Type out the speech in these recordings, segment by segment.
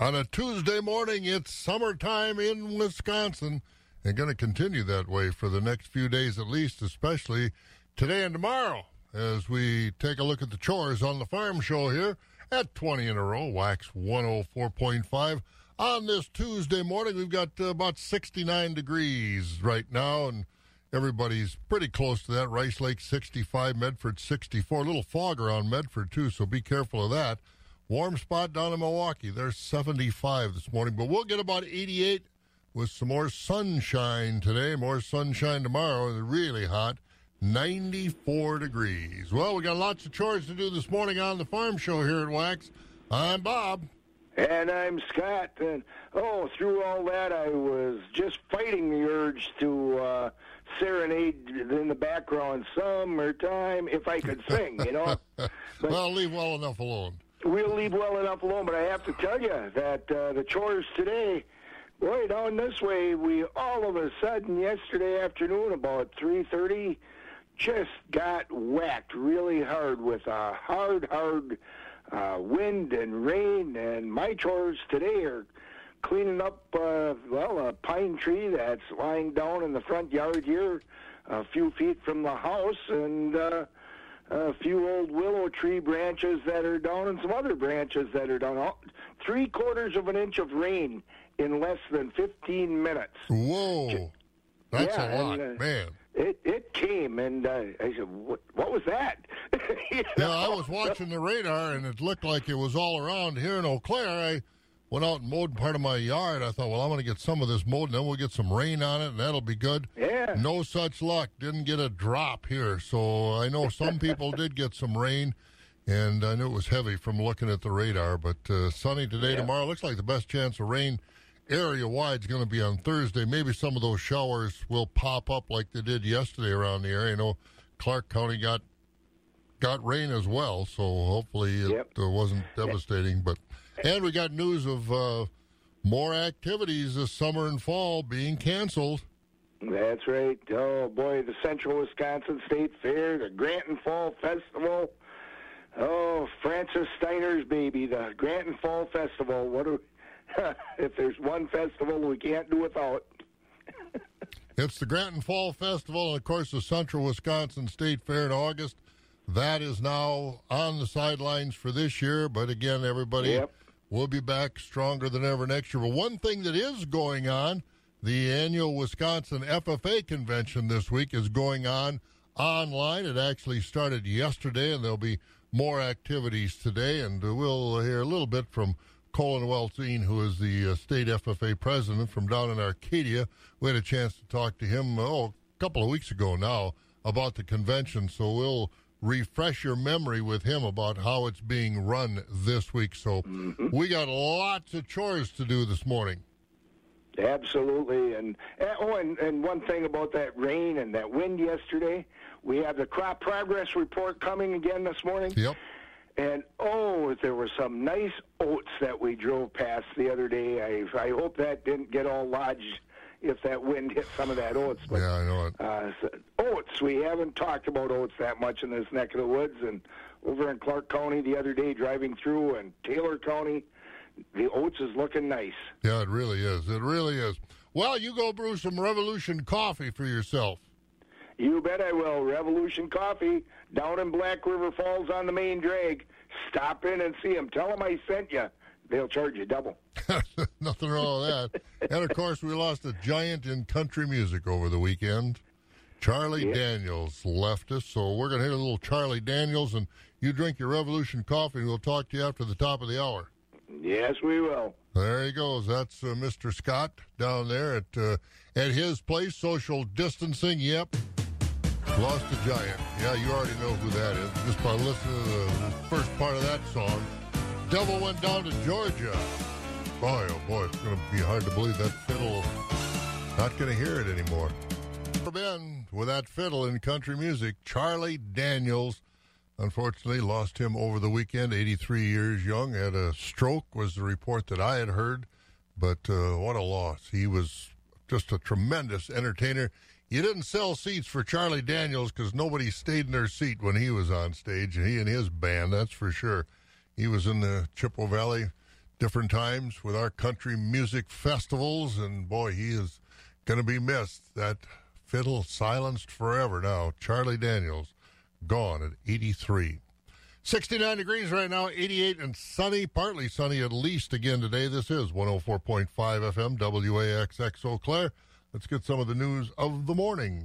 On a Tuesday morning, it's summertime in Wisconsin and going to continue that way for the next few days at least, especially today and tomorrow as we take a look at the chores on the farm show here at 20 in a row, Wax 104.5. On this Tuesday morning, we've got about 69 degrees right now, and everybody's pretty close to that. Rice Lake 65, Medford 64. A little fog around Medford, too, so be careful of that. Warm spot down in Milwaukee. There's 75 this morning, but we'll get about 88 with some more sunshine today, more sunshine tomorrow. It's really hot. 94 degrees. Well, we got lots of chores to do this morning on the farm show here at Wax. I'm Bob. And I'm Scott. And oh, through all that, I was just fighting the urge to uh, serenade in the background summertime if I could sing, you know. But well, leave well enough alone. We'll leave well enough alone, but I have to tell you that uh, the chores today, boy, down this way, we all of a sudden yesterday afternoon about three thirty just got whacked really hard with a hard, hard uh, wind and rain. And my chores today are cleaning up, uh, well, a pine tree that's lying down in the front yard here, a few feet from the house, and uh, a few old willow tree branches that are down, and some other branches that are down. Three quarters of an inch of rain in less than 15 minutes. Whoa. That's yeah, a lot, and, uh, man. It it came, and uh, I said, "What? What was that?" You Yeah. I was watching the radar, and it looked like it was all around here in Eau Claire. I went out and mowed part of my yard. I thought, well, I'm going to get some of this mowed, and then we'll get some rain on it, and that'll be good. Yeah. No such luck. Didn't get a drop here. So I know some people did get some rain, and I knew it was heavy from looking at the radar. But uh, sunny today, Yeah. tomorrow. Looks like the best chance of rain area wide is going to be on Thursday. Maybe some of those showers will pop up like they did yesterday around the area. You know, Clark County got got rain as well, so hopefully it Yep. uh, wasn't devastating. But and we got news of uh, more activities this summer and fall being canceled. That's right. Oh boy, the Central Wisconsin State Fair, the Granton Fall Festival. Oh, Francis Steiner's baby, the Granton Fall Festival. What do if there's one festival we can't do without? It's the Granton Fall Festival, and of course, the Central Wisconsin State Fair in August. That is now on the sidelines for this year, but again, everybody Yep. Will be back stronger than ever next year. But one thing that is going on, the annual Wisconsin FFA convention this week is going on online. It actually started yesterday, and there'll be more activities today. And we'll hear a little bit from Colin Weltzine, who is the uh, state FFA president from down in Arcadia. We had a chance to talk to him, oh, a couple of weeks ago now, about the convention. So we'll refresh your memory with him about how it's being run this week. So mm-hmm. we got lots of chores to do this morning. Absolutely, and and- oh, and, and one thing about that rain and that wind yesterday, we have the crop progress report coming again this morning. Yep. And oh, there were some nice oats that we drove past the other day. I I hope that didn't get all lodged if that wind hit some of that oats. But Yeah, I know it. uh, so- oats, we haven't talked about oats that much in this neck of the woods. And over in Clark County the other day, driving through, and Taylor County, the oats is looking nice. Yeah, it really is. It really is. Well, you go brew some Revolution coffee for yourself. You bet I will. Revolution Coffee down in Black River Falls on the main drag. Stop in and see them. Tell them I sent you. They'll charge you double. Nothing wrong with that. and of course, we lost a giant in country music over the weekend. Charlie Yeah. Daniels left us, so we're going to hear a little Charlie Daniels, and you drink your Revolution coffee, and we'll talk to you after the top of the hour. Yes, we will. There he goes. That's uh, Mr. Scott down there at uh, at his place. Social distancing. Yep. Lost a giant. Yeah, you already know who that is just by listening to the first part of that song. Devil went down to Georgia. Boy, oh boy, it's going to be hard to believe that fiddle. Not going to hear it anymore. Been with that fiddle in country music, Charlie Daniels. Unfortunately, lost him over the weekend. 83 years young, had a stroke, was the report that I had heard. But uh, what a loss! He was just a tremendous entertainer. You didn't sell seats for Charlie Daniels because nobody stayed in their seat when he was on stage. He and his band, that's for sure. He was in the Chippewa Valley different times with our country music festivals, and boy, he is going to be missed. That fiddle silenced forever now. Charlie Daniels, gone at 83. 69 degrees right now, 88 and sunny, partly sunny at least again today. This is 104.5 FM, WAXX Eau Claire. Let's get some of the news of the morning.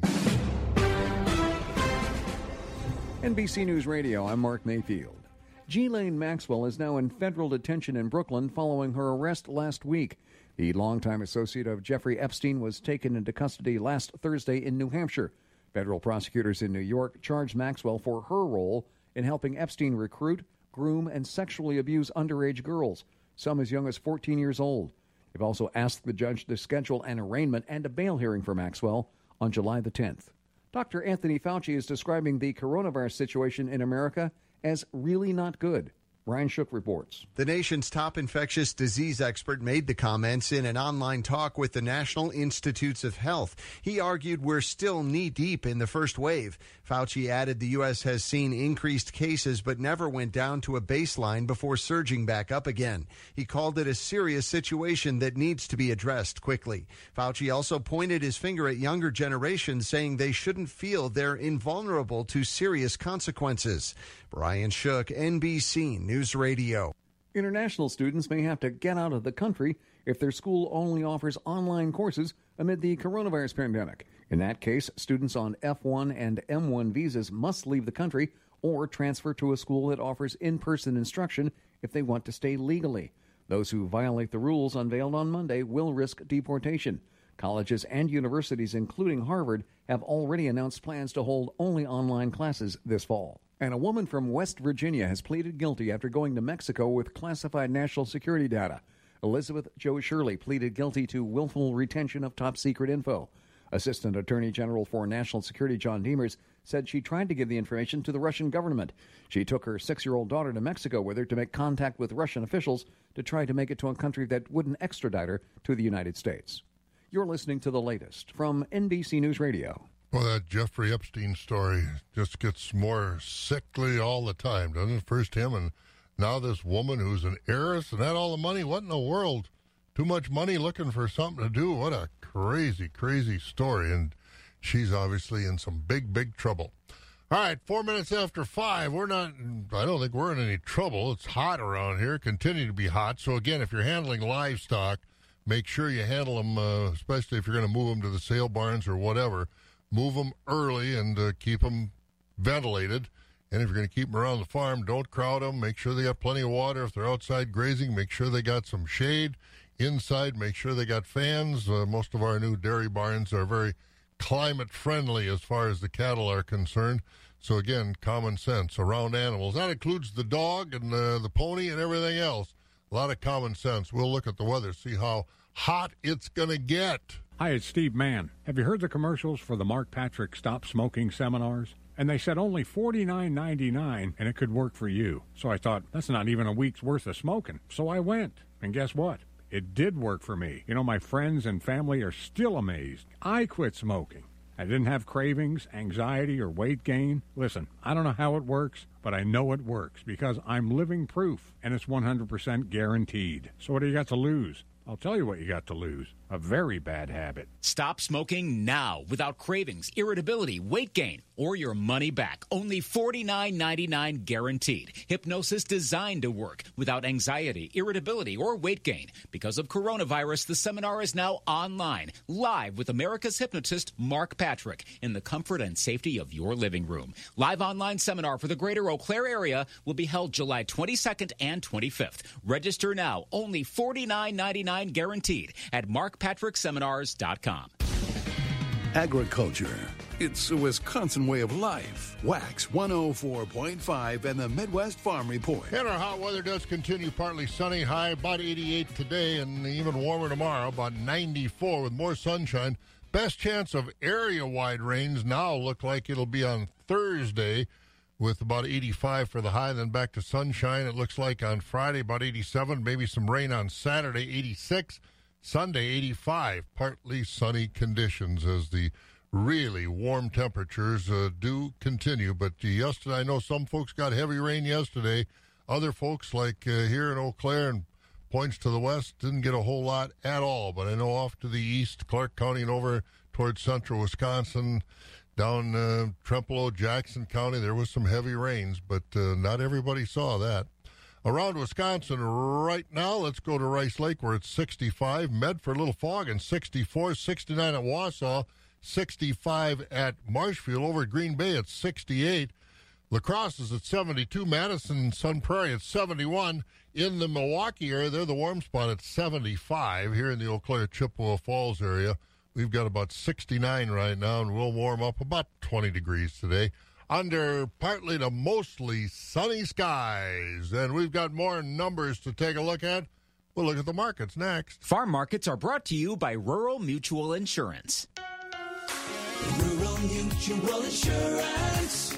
NBC News Radio, I'm Mark Mayfield. Ghislaine Maxwell is now in federal detention in Brooklyn following her arrest last week. The longtime associate of Jeffrey Epstein was taken into custody last Thursday in New Hampshire. Federal prosecutors in New York charged Maxwell for her role in helping Epstein recruit, groom, and sexually abuse underage girls, some as young as 14 years old. They've also asked the judge to schedule an arraignment and a bail hearing for Maxwell on July the 10th. Dr. Anthony Fauci is describing the coronavirus situation in America as really not good. Brian Shook reports. The nation's top infectious disease expert made the comments in an online talk with the National Institutes of Health. He argued we're still knee deep in the first wave. Fauci added the U.S. has seen increased cases but never went down to a baseline before surging back up again. He called it a serious situation that needs to be addressed quickly. Fauci also pointed his finger at younger generations, saying they shouldn't feel they're invulnerable to serious consequences. Brian Shook, NBC News Radio. International students may have to get out of the country if their school only offers online courses amid the coronavirus pandemic. In that case, students on F1 and M1 visas must leave the country or transfer to a school that offers in person instruction if they want to stay legally. Those who violate the rules unveiled on Monday will risk deportation. Colleges and universities, including Harvard, have already announced plans to hold only online classes this fall. And a woman from West Virginia has pleaded guilty after going to Mexico with classified national security data. Elizabeth Jo Shirley pleaded guilty to willful retention of top secret info. Assistant Attorney General for National Security John Demers said she tried to give the information to the Russian government. She took her six year old daughter to Mexico with her to make contact with Russian officials to try to make it to a country that wouldn't extradite her to the United States. You're listening to the latest from NBC News Radio. Well, that Jeffrey Epstein story just gets more sickly all the time, doesn't it? First him, and now this woman who's an heiress and had all the money. What in the world? Too much money looking for something to do. What a crazy, crazy story. And she's obviously in some big, big trouble. All right, four minutes after five. We're not, I don't think we're in any trouble. It's hot around here, continue to be hot. So, again, if you're handling livestock, make sure you handle them, uh, especially if you're going to move them to the sale barns or whatever move them early and uh, keep them ventilated. And if you're going to keep them around the farm, don't crowd them. Make sure they got plenty of water. If they're outside grazing, make sure they got some shade. Inside, make sure they got fans. Uh, most of our new dairy barns are very climate friendly as far as the cattle are concerned. So again, common sense around animals. That includes the dog and uh, the pony and everything else. A lot of common sense. We'll look at the weather, see how hot it's going to get. Hi, it's Steve Mann. Have you heard the commercials for the Mark Patrick Stop Smoking seminars? And they said only $49.99 and it could work for you. So I thought, that's not even a week's worth of smoking. So I went. And guess what? It did work for me. You know, my friends and family are still amazed. I quit smoking. I didn't have cravings, anxiety, or weight gain. Listen, I don't know how it works, but I know it works because I'm living proof and it's 100% guaranteed. So what do you got to lose? I'll tell you what you got to lose a very bad habit. Stop smoking now without cravings, irritability, weight gain, or your money back. Only $49.99 guaranteed. Hypnosis designed to work without anxiety, irritability, or weight gain. Because of coronavirus, the seminar is now online, live with America's hypnotist, Mark Patrick, in the comfort and safety of your living room. Live online seminar for the greater Eau Claire area will be held July 22nd and 25th. Register now, only $49.99 guaranteed at Mark markpatrickseminars.com. Agriculture. It's a Wisconsin way of life. Wax 104.5 and the Midwest Farm Report. And our hot weather does continue partly sunny, high about 88 today and even warmer tomorrow, about 94 with more sunshine. Best chance of area wide rains now look like it'll be on Thursday with about 85 for the high, then back to sunshine. It looks like on Friday about 87, maybe some rain on Saturday, 86. Sunday, 85, partly sunny conditions as the really warm temperatures uh, do continue. But yesterday, I know some folks got heavy rain yesterday. Other folks, like uh, here in Eau Claire and Points to the west didn't get a whole lot at all, but I know off to the east, Clark County and over towards central Wisconsin, down uh, Trempealeau, Jackson County, there was some heavy rains, but uh, not everybody saw that. Around Wisconsin right now, let's go to Rice Lake where it's 65. Medford, little fog, and 64. 69 at Wausau. 65 at Marshfield. Over at Green Bay, it's 68. La Crosse is at 72. Madison, Sun Prairie at 71. In the Milwaukee area, they're the warm spot at 75. Here in the Eau Claire, Chippewa Falls area, we've got about 69 right now, and we'll warm up about 20 degrees today under partly to mostly sunny skies. And we've got more numbers to take a look at. We'll look at the markets next. Farm markets are brought to you by Rural Mutual Insurance. Rural Mutual Insurance,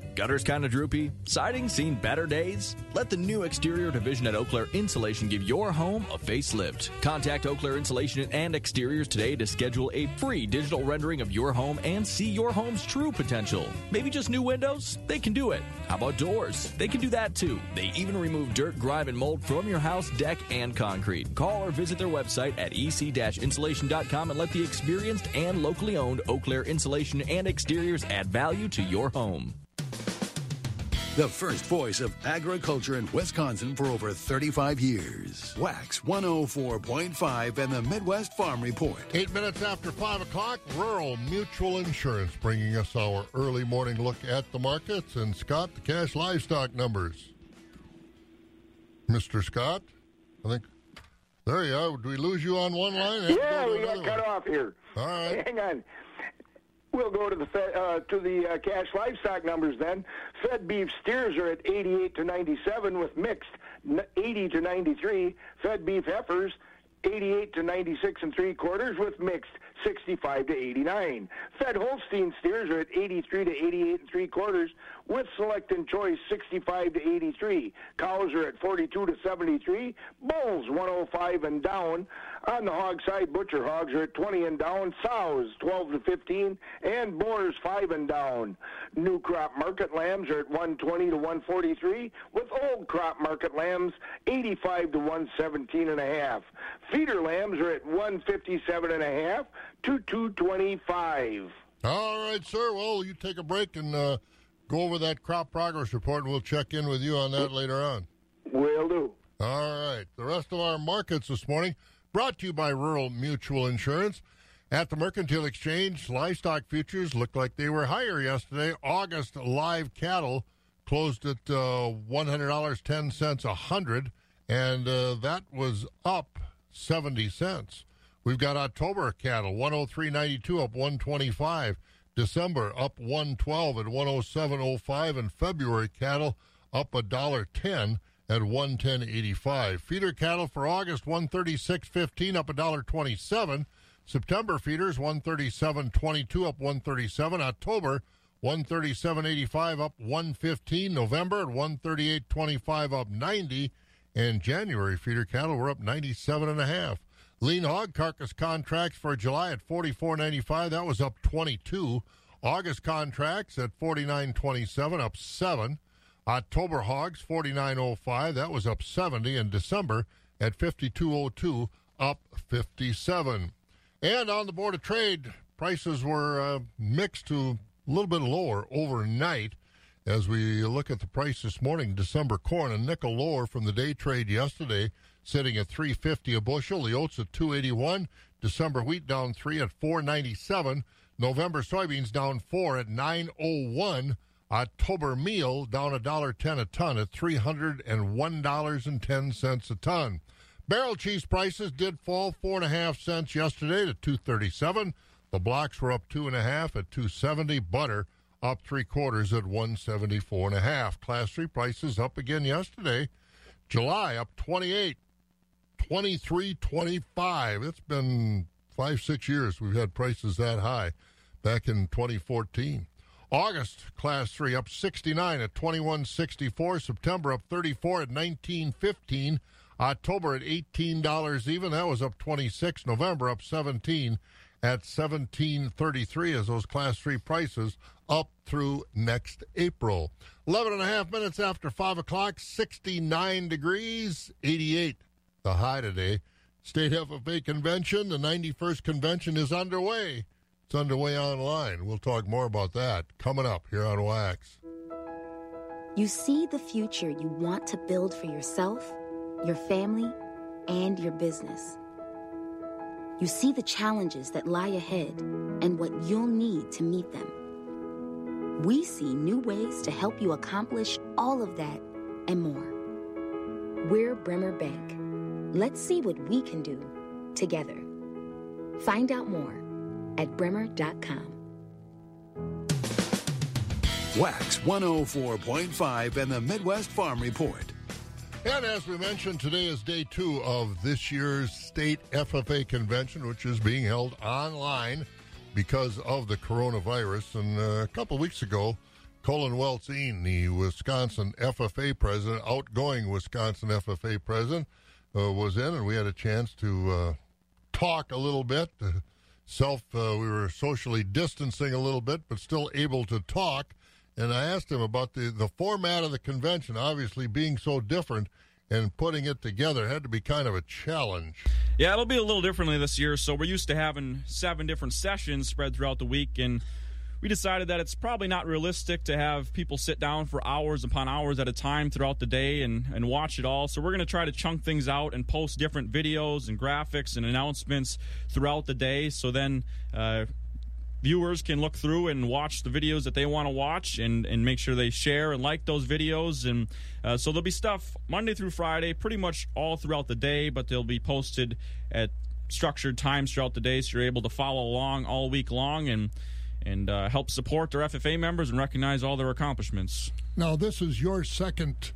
Gutters kind of droopy? Siding seen better days? Let the new exterior division at Eau Claire Insulation give your home a facelift. Contact Eau Claire Insulation and Exteriors today to schedule a free digital rendering of your home and see your home's true potential. Maybe just new windows? They can do it. How about doors? They can do that too. They even remove dirt, grime, and mold from your house, deck, and concrete. Call or visit their website at ec-insulation.com and let the experienced and locally owned Eau Claire Insulation and Exteriors add value to your home. The first voice of agriculture in Wisconsin for over 35 years. Wax 104.5 and the Midwest Farm Report. Eight minutes after 5 o'clock, Rural Mutual Insurance bringing us our early morning look at the markets. And Scott, the cash livestock numbers. Mr. Scott, I think. There you are. Did we lose you on one line? Yeah, we got cut off here. All right. Hang on. We'll go to the Fed, uh, to the uh, cash livestock numbers then. Fed beef steers are at 88 to 97 with mixed 80 to 93. Fed beef heifers 88 to 96 and three quarters with mixed 65 to 89. Fed Holstein steers are at 83 to 88 and three quarters with select and choice 65 to 83. Cows are at 42 to 73. Bulls 105 and down. On the hog side, butcher hogs are at 20 and down. Sows 12 to 15 and boars 5 and down. New crop market lambs are at 120 to 143 with old crop market lambs 85 to 117 and a half. Feeder lambs are at 157 and a half to 225. All right, sir. Well, you take a break and uh, go over that crop progress report, and we'll check in with you on that later on. Will do. All right. The rest of our markets this morning brought to you by Rural Mutual Insurance. At the Mercantile Exchange, livestock futures looked like they were higher yesterday. August live cattle closed at uh, $100.10 a hundred, and uh, that was up 70 cents. We've got October cattle 103.92 up 125. December up 112 at 107.05 and February cattle up a dollar 10 at 110.85. Feeder cattle for August 136.15 up a dollar 27. September feeders 137.22 up 137. October 137.85 up 115. November at 138.25 up 90. And January feeder cattle were up 97 and a half. Lean hog carcass contracts for July at 44.95. That was up 22. August contracts at 49.27, up 7. October hogs 49.05. That was up 70. And December at 52.02, up 57. And on the Board of Trade, prices were uh, mixed to a little bit lower overnight. As we look at the price this morning, December corn a nickel lower from the day trade yesterday, sitting at 350 a bushel. The oats at 281. December wheat down three at 497. November soybeans down four at 901. October meal down a dollar ten a ton at three hundred and one dollars and ten cents a ton. Barrel cheese prices did fall four and a half cents yesterday to two thirty seven. The blocks were up two and a half at two seventy. Butter up three quarters at one seventy four and a half. Class three prices up again yesterday. July up twenty eight. 23 25. It's been five, six years we've had prices that high back in 2014. August, Class 3 up 69 at 2164. September up 34 at 1915. October at $18 even. That was up 26. November up 17 at 1733 as those Class 3 prices up through next April. 11 and a half minutes after 5 o'clock, 69 degrees, 88 the high today. State FFA convention, the 91st convention is underway. It's underway online. We'll talk more about that coming up here on Wax. You see the future you want to build for yourself, your family, and your business. You see the challenges that lie ahead and what you'll need to meet them. We see new ways to help you accomplish all of that and more. We're Bremer Bank. Let's see what we can do together. Find out more at bremer.com. Wax 104.5 and the Midwest Farm Report. And as we mentioned, today is day two of this year's state FFA convention, which is being held online because of the coronavirus. And uh, a couple of weeks ago, Colin Weltzine, the Wisconsin FFA president, outgoing Wisconsin FFA president, uh, was in, and we had a chance to uh, talk a little bit. Self, uh, we were socially distancing a little bit, but still able to talk. And I asked him about the, the format of the convention, obviously being so different, and putting it together had to be kind of a challenge. Yeah, it'll be a little differently this year. So we're used to having seven different sessions spread throughout the week, and we decided that it's probably not realistic to have people sit down for hours upon hours at a time throughout the day and, and watch it all. So we're going to try to chunk things out and post different videos and graphics and announcements throughout the day. So then uh, viewers can look through and watch the videos that they want to watch and, and make sure they share and like those videos. And uh, so there'll be stuff Monday through Friday, pretty much all throughout the day, but they'll be posted at structured times throughout the day so you're able to follow along all week long and and uh, help support their FFA members and recognize all their accomplishments. Now, this is your second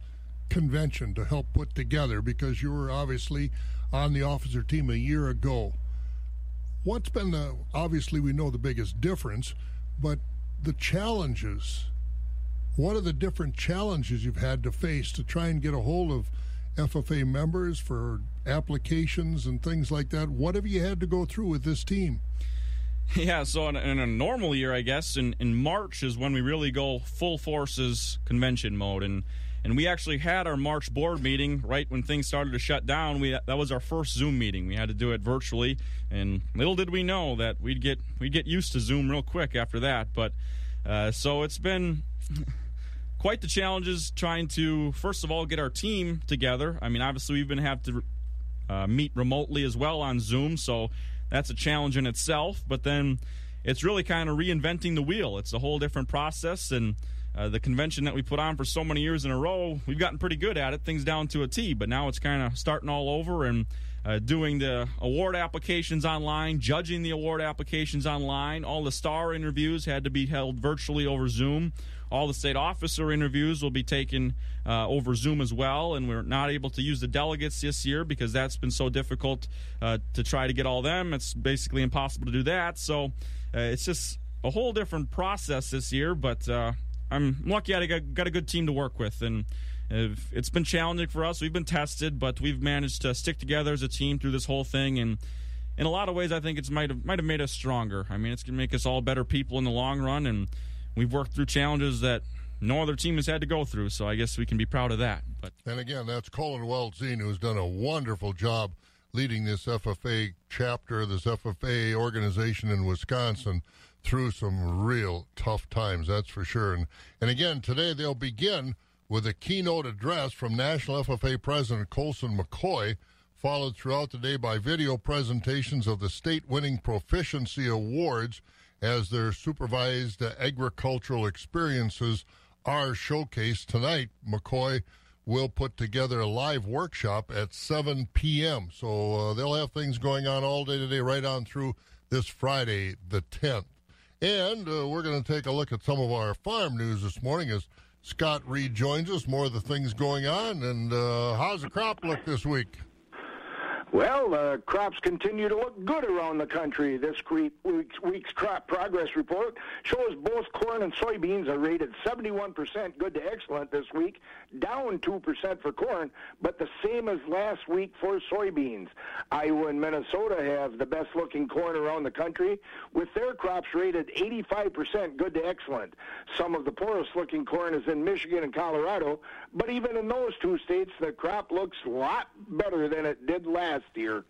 convention to help put together because you were obviously on the officer team a year ago. What's been the, obviously, we know the biggest difference, but the challenges. What are the different challenges you've had to face to try and get a hold of FFA members for applications and things like that? What have you had to go through with this team? Yeah, so in, in, a normal year, I guess, in, in March is when we really go full forces convention mode. And and we actually had our March board meeting right when things started to shut down. We that was our first Zoom meeting. We had to do it virtually, and little did we know that we'd get we'd get used to Zoom real quick after that. But uh, so it's been quite the challenges trying to first of all get our team together. I mean, obviously we've been have to uh, meet remotely as well on Zoom, so that's a challenge in itself. But then it's really kind of reinventing the wheel. It's a whole different process and uh, the convention that we put on for so many years in a row, we've gotten pretty good at it, things down to a T. But now it's kind of starting all over and uh, doing the award applications online, judging the award applications online. All the star interviews had to be held virtually over Zoom. All the state officer interviews will be taken uh, over Zoom as well, and we're not able to use the delegates this year because that's been so difficult uh, to try to get all them. It's basically impossible to do that. So uh, it's just a whole different process this year, but uh, I'm lucky I got, got a good team to work with, and it's been challenging for us. We've been tested, but we've managed to stick together as a team through this whole thing, and in a lot of ways, I think it's might have might have made us stronger. I mean, it's gonna make us all better people in the long run, and we've worked through challenges that no other team has had to go through. So I guess we can be proud of that. But and again, that's Colin Weltzine, who's done a wonderful job leading this FFA chapter, this FFA organization in Wisconsin through some real tough times, that's for sure. And, and again, today they'll begin with a keynote address from National FFA President Kolesen McCoy, followed throughout the day by video presentations of the state winning proficiency awards as their supervised agricultural experiences are showcased tonight. McCoy will put together a live workshop at 7 p.m. So uh, they'll have things going on all day today, right on through this Friday, the 10th. And uh, we're going to take a look at some of our farm news this morning as Scott Reed joins us. More of the things going on. And uh, how's the crop look this week? Well, uh, crops continue to look good around the country. This week's, week's crop progress report shows both corn and soybeans are rated 71% good to excellent this week, down 2% for corn, but the same as last week for soybeans. Iowa and Minnesota have the best looking corn around the country, with their crops rated 85% good to excellent. Some of the poorest looking corn is in Michigan and Colorado, but even in those two states, the crop looks a lot better than it did last year.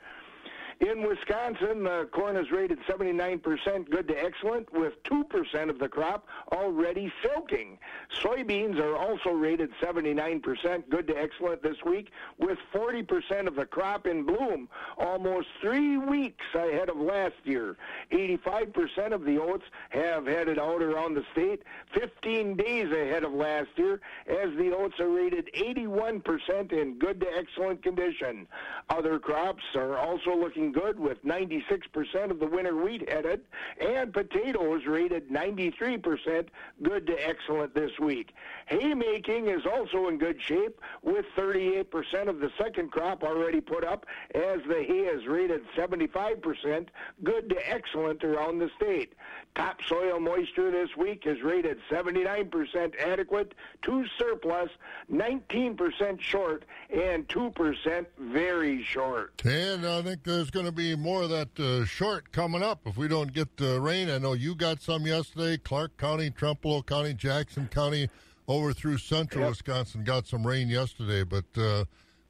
In Wisconsin, the corn is rated 79% good to excellent, with 2% of the crop already silking. Soybeans are also rated 79% good to excellent this week, with 40% of the crop in bloom, almost three weeks ahead of last year. 85% of the oats have headed out around the state, 15 days ahead of last year, as the oats are rated 81% in good to excellent condition. Other crops are also looking good, with 96% of the winter wheat headed, and potatoes rated 93% good to excellent this week. Haymaking is also in good shape, with 38% of the second crop already put up, as the hay is rated 75% good to excellent around the state. Topsoil moisture this week is rated 79% adequate to surplus, 19% short, and 2% very short. And I think there's going to be more of that uh, short coming up if we don't get uh, rain. I know you got some yesterday. Clark County, Trempealeau County, Jackson County, over through central Yep. Wisconsin got some rain yesterday. But uh,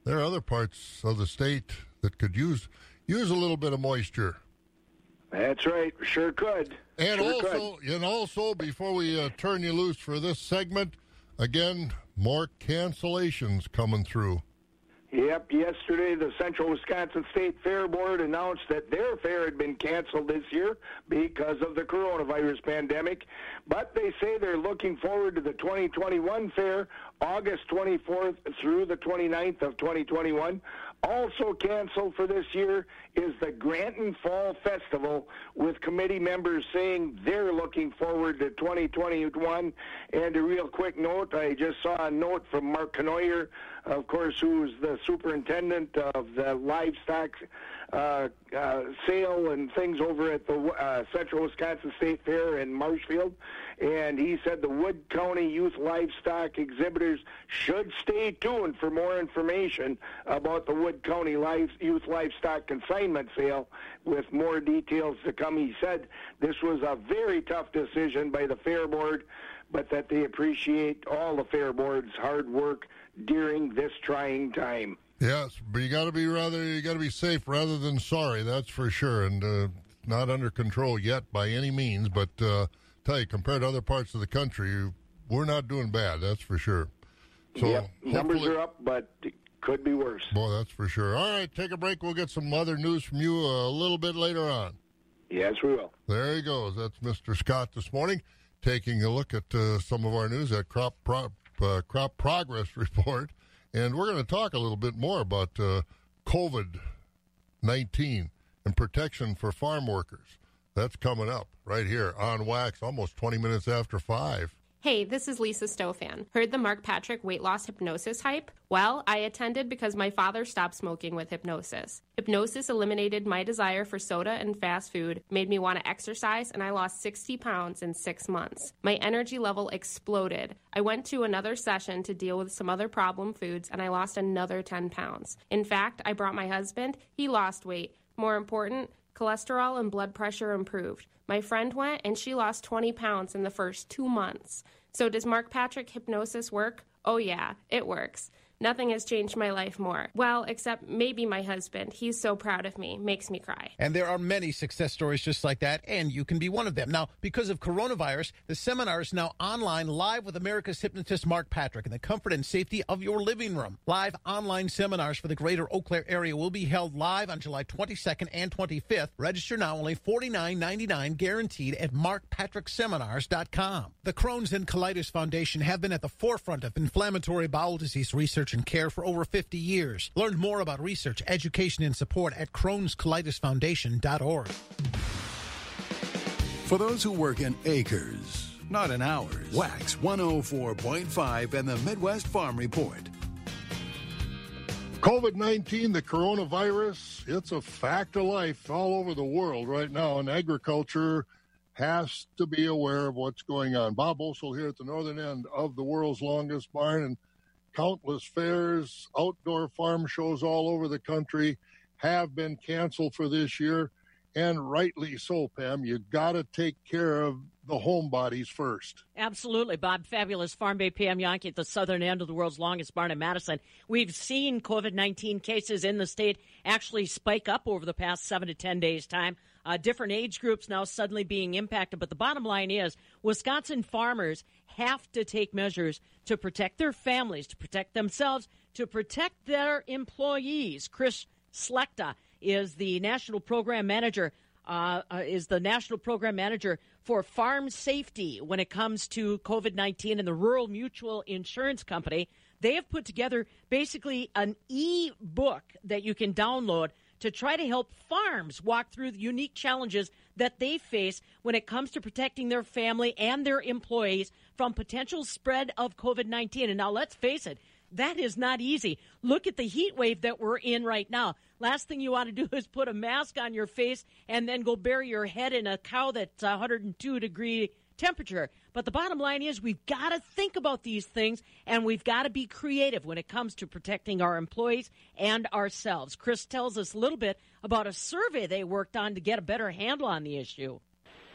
there are other parts of the state that could use use a little bit of moisture. That's right, sure could. And Sure also, and also, before we uh, turn you loose for this segment, again, more cancellations coming through. Yep, yesterday the Central Wisconsin State Fair Board announced that their fair had been canceled this year because of the coronavirus pandemic, but they say they're looking forward to the 2021 fair, August 24th through the 29th of 2021. Also canceled for this year is the Granton Fall Festival, with committee members saying they're looking forward to 2021. And a real quick note, I just saw a note from Mark Canoyer, of course, who's the superintendent of the livestock uh, uh, sale and things over at the uh, Central Wisconsin State Fair in Marshfield. And he said the Wood County Youth Livestock exhibitors should stay tuned for more information about the Wood County Live, Youth Livestock Consignment Sale with more details to come. He said this was a very tough decision by the Fair Board, but that they appreciate all the Fair Board's hard work during this trying time. Yes, but you got to be rather you got to be safe rather than sorry. That's for sure, and uh, not under control yet by any means. But uh, tell you, compared to other parts of the country, we're not doing bad. That's for sure. So yep, numbers are up, but it could be worse. Boy, that's for sure. All right, take a break. We'll get some other news from you a little bit later on. Yes, we will. There he goes. That's Mr. Scott this morning, taking a look at uh, some of our news at crop pro- uh, crop progress report, and we're going to talk a little bit more about uh, COVID nineteen and protection for farm workers. That's coming up right here on Wax, almost twenty minutes after five. Hey, this is Lisa Stofan. Heard the Mark Patrick weight loss hypnosis hype? Well, I attended because my father stopped smoking with hypnosis. Hypnosis eliminated my desire for soda and fast food, made me want to exercise, and I lost 60 pounds in six months. My energy level exploded. I went to another session to deal with some other problem foods, and I lost another 10 pounds. In fact, I brought my husband, he lost weight. More important, cholesterol and blood pressure improved. My friend went and she lost 20 pounds in the first two months. So, does Mark Patrick hypnosis work? Oh, yeah, it works. Nothing has changed my life more. Well, except maybe my husband. He's so proud of me, makes me cry. And there are many success stories just like that, and you can be one of them. Now, because of coronavirus, the seminar is now online live with America's hypnotist Mark Patrick in the comfort and safety of your living room. Live online seminars for the greater Eau Claire area will be held live on July 22nd and 25th. Register now only $49.99 guaranteed at markpatrickseminars.com. The Crohn's and Colitis Foundation have been at the forefront of inflammatory bowel disease research and care for over 50 years. Learn more about research, education, and support at crohnscolitisfoundation.org. For those who work in acres, not in hours, Wax 104.5 and the Midwest Farm Report. COVID 19, the coronavirus, it's a fact of life all over the world right now, and agriculture has to be aware of what's going on. Bob Osel here at the northern end of the world's longest barn, and countless fairs, outdoor farm shows all over the country have been canceled for this year, and rightly so, Pam. You got to take care of the homebodies first. Absolutely, Bob. Fabulous Farm Babe Pam Jahnke at the southern end of the world's longest barn in Madison. We've seen COVID 19 cases in the state actually spike up over the past seven to 10 days' time. Uh, different age groups now suddenly being impacted. But the bottom line is Wisconsin farmers have to take measures to protect their families, to protect themselves, to protect their employees. Chris Slechta is the national program manager. Uh, uh, is the national program manager for farm safety when it comes to COVID 19 and the Rural Mutual Insurance Company. They have put together basically an e book that you can download to try to help farms walk through the unique challenges that they face when it comes to protecting their family and their employees from potential spread of COVID 19. And now let's face it, that is not easy. Look at the heat wave that we're in right now. Last thing you want to do is put a mask on your face and then go bury your head in a cow that's 102 degree temperature. But the bottom line is we've got to think about these things and we've got to be creative when it comes to protecting our employees and ourselves. Chris tells us a little bit about a survey they worked on to get a better handle on the issue.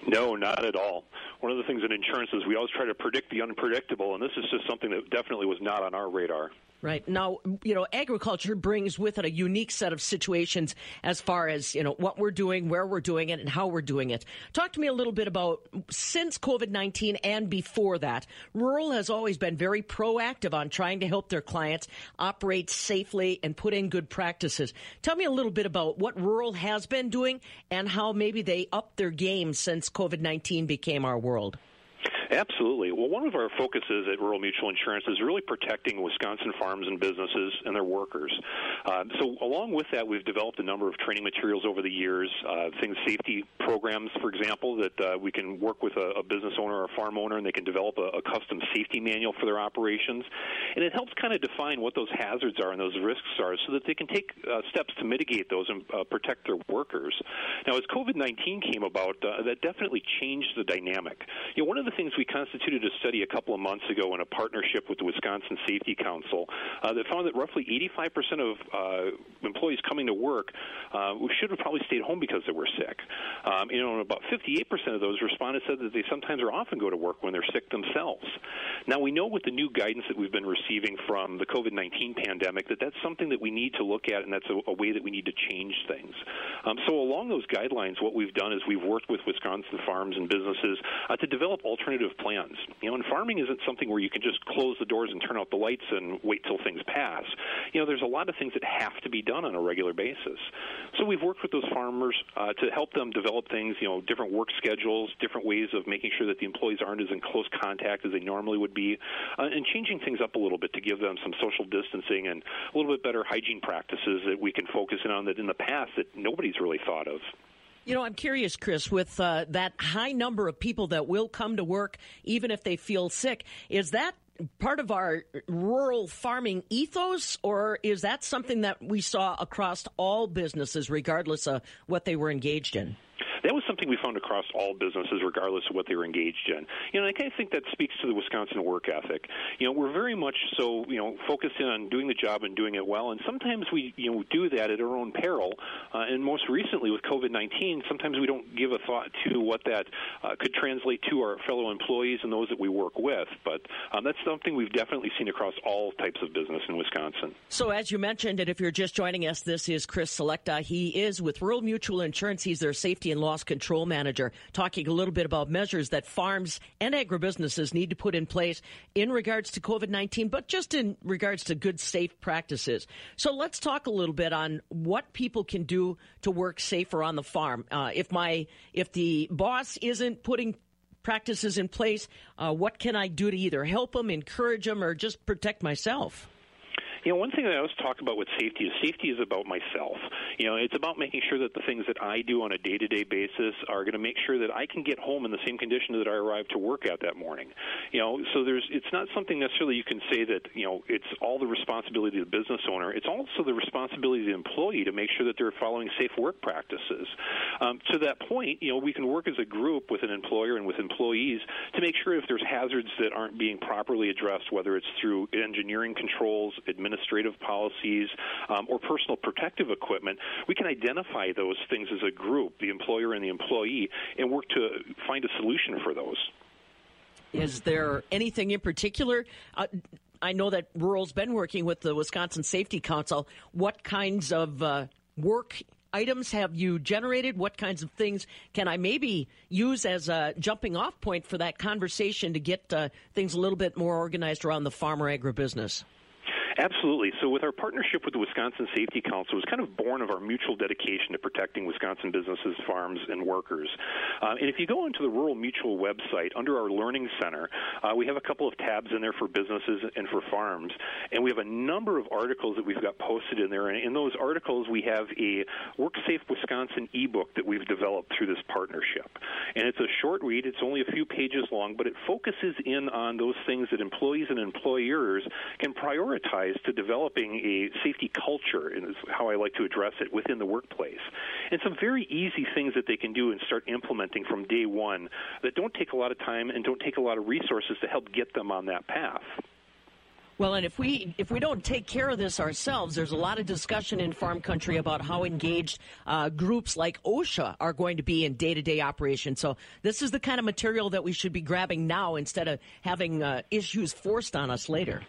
No, not at all. One of the things in insurance is we always try to predict the unpredictable, and this is just something that definitely was not on our radar. Right. Now, you know, agriculture brings with it a unique set of situations as far as, you know, what we're doing, where we're doing it, and how we're doing it. Talk to me a little bit about since COVID 19 and before that. Rural has always been very proactive on trying to help their clients operate safely and put in good practices. Tell me a little bit about what Rural has been doing and how maybe they upped their game since COVID 19 became our world. Absolutely. Well, one of our focuses at Rural Mutual Insurance is really protecting Wisconsin farms and businesses and their workers. Uh, so, along with that, we've developed a number of training materials over the years, uh, things, safety programs, for example, that uh, we can work with a, a, business owner or a farm owner and they can develop a, a, custom safety manual for their operations. And it helps kind of define what those hazards are and those risks are so that they can take uh, steps to mitigate those and uh, protect their workers. Now, as COVID 19 came about, uh, that definitely changed the dynamic. You know, one of the things we constituted a study a couple of months ago in a partnership with the Wisconsin Safety Council uh, that found that roughly 85% of uh, employees coming to work uh, should have probably stayed home because they were sick. Um, you know, about 58% of those respondents said that they sometimes or often go to work when they're sick themselves. Now, we know with the new guidance that we've been receiving from the COVID 19 pandemic that that's something that we need to look at and that's a, a way that we need to change things. Um, so, along those guidelines, what we've done is we've worked with Wisconsin farms and businesses uh, to develop alternative plans. You know, and farming isn't something where you can just close the doors and turn out the lights and wait till things pass. You know, there's a lot of things that have to be done on a regular basis. So we've worked with those farmers uh, to help them develop things, you know, different work schedules, different ways of making sure that the employees aren't as in close contact as they normally would be, uh, and changing things up a little bit to give them some social distancing and a little bit better hygiene practices that we can focus in on that in the past that nobody's really thought of. You know, I'm curious, Chris, with uh, that high number of people that will come to work even if they feel sick, is that part of our rural farming ethos, or is that something that we saw across all businesses, regardless of what they were engaged in? That was something we found across all businesses, regardless of what they were engaged in. You know, I kind of think that speaks to the Wisconsin work ethic. You know, we're very much so, you know, focused in on doing the job and doing it well, and sometimes we, you know, do that at our own peril. Uh, and most recently with COVID-19, sometimes we don't give a thought to what that uh, could translate to our fellow employees and those that we work with. But um, that's something we've definitely seen across all types of business in Wisconsin. So, as you mentioned, and if you're just joining us, this is Chris Slechta. He is with Rural Mutual Insurance. He's their safety and loss control manager, talking a little bit about measures that farms and agribusinesses need to put in place in regards to COVID 19, but just in regards to good, safe practices. So let's talk a little bit on what people can do to work safer on the farm. Uh, if my if the boss isn't putting practices in place, uh, what can I do to either help them, encourage them, or just protect myself? You know, one thing that I always talk about with safety is safety is about myself. You know, it's about making sure that the things that I do on a day-to-day basis are going to make sure that I can get home in the same condition that I arrived to work at that morning. You know, so there's it's not something necessarily you can say that you know it's all the responsibility of the business owner. It's also the responsibility of the employee to make sure that they're following safe work practices. Um, to that point, you know, we can work as a group with an employer and with employees to make sure if there's hazards that aren't being properly addressed, whether it's through engineering controls, administrative policies, um, or personal protective equipment, we can identify those things as a group, the employer and the employee, and work to find a solution for those. Is there anything in particular? Uh, I know that Rural's been working with the Wisconsin Safety Council. What kinds of uh, work items have you generated? What kinds of things can I maybe use as a jumping off point for that conversation to get uh, things a little bit more organized around the farmer agribusiness? Absolutely. So, with our partnership with the Wisconsin Safety Council, it was kind of born of our mutual dedication to protecting Wisconsin businesses, farms, and workers. Uh, and if you go into the Rural Mutual website, under our Learning Center, uh, we have a couple of tabs in there for businesses and for farms. And we have a number of articles that we've got posted in there. And in those articles, we have a Work Safe Wisconsin ebook that we've developed through this partnership. And it's a short read, it's only a few pages long, but it focuses in on those things that employees and employers can prioritize to developing a safety culture, is how I like to address it within the workplace. And some very easy things that they can do and start implementing from day one that don't take a lot of time and don't take a lot of resources to help get them on that path. Well, and if we if we don't take care of this ourselves, there's a lot of discussion in farm country about how engaged uh, groups like OSHA are going to be in day to day operation. So this is the kind of material that we should be grabbing now instead of having uh, issues forced on us later.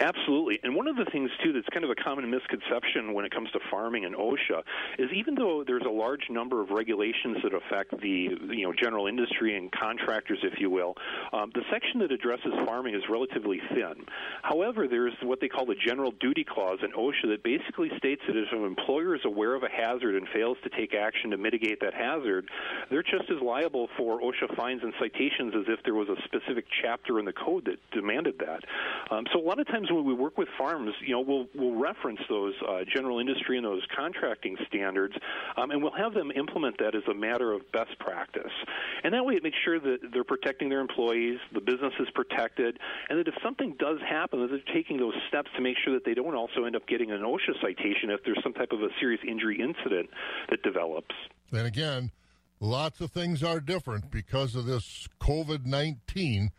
Absolutely. And one of the things, too, that's kind of a common misconception when it comes to farming and OSHA is even though there's a large number of regulations that affect the you know general industry and contractors, if you will, um, the section that addresses farming is relatively thin. However, there's what they call the general duty clause in OSHA that basically states that if an employer is aware of a hazard and fails to take action to mitigate that hazard, they're just as liable for OSHA fines and citations as if there was a specific chapter in the code that demanded that. Um, so a lot of times when we work with farms, you know, we'll we'll reference those uh, general industry and those contracting standards, um, and we'll have them implement that as a matter of best practice. And that way, it makes sure that they're protecting their employees, the business is protected, and that if something does happen, that they're taking those steps to make sure that they don't also end up getting an OSHA citation if there's some type of a serious injury incident that develops. And again, lots of things are different because of this COVID 19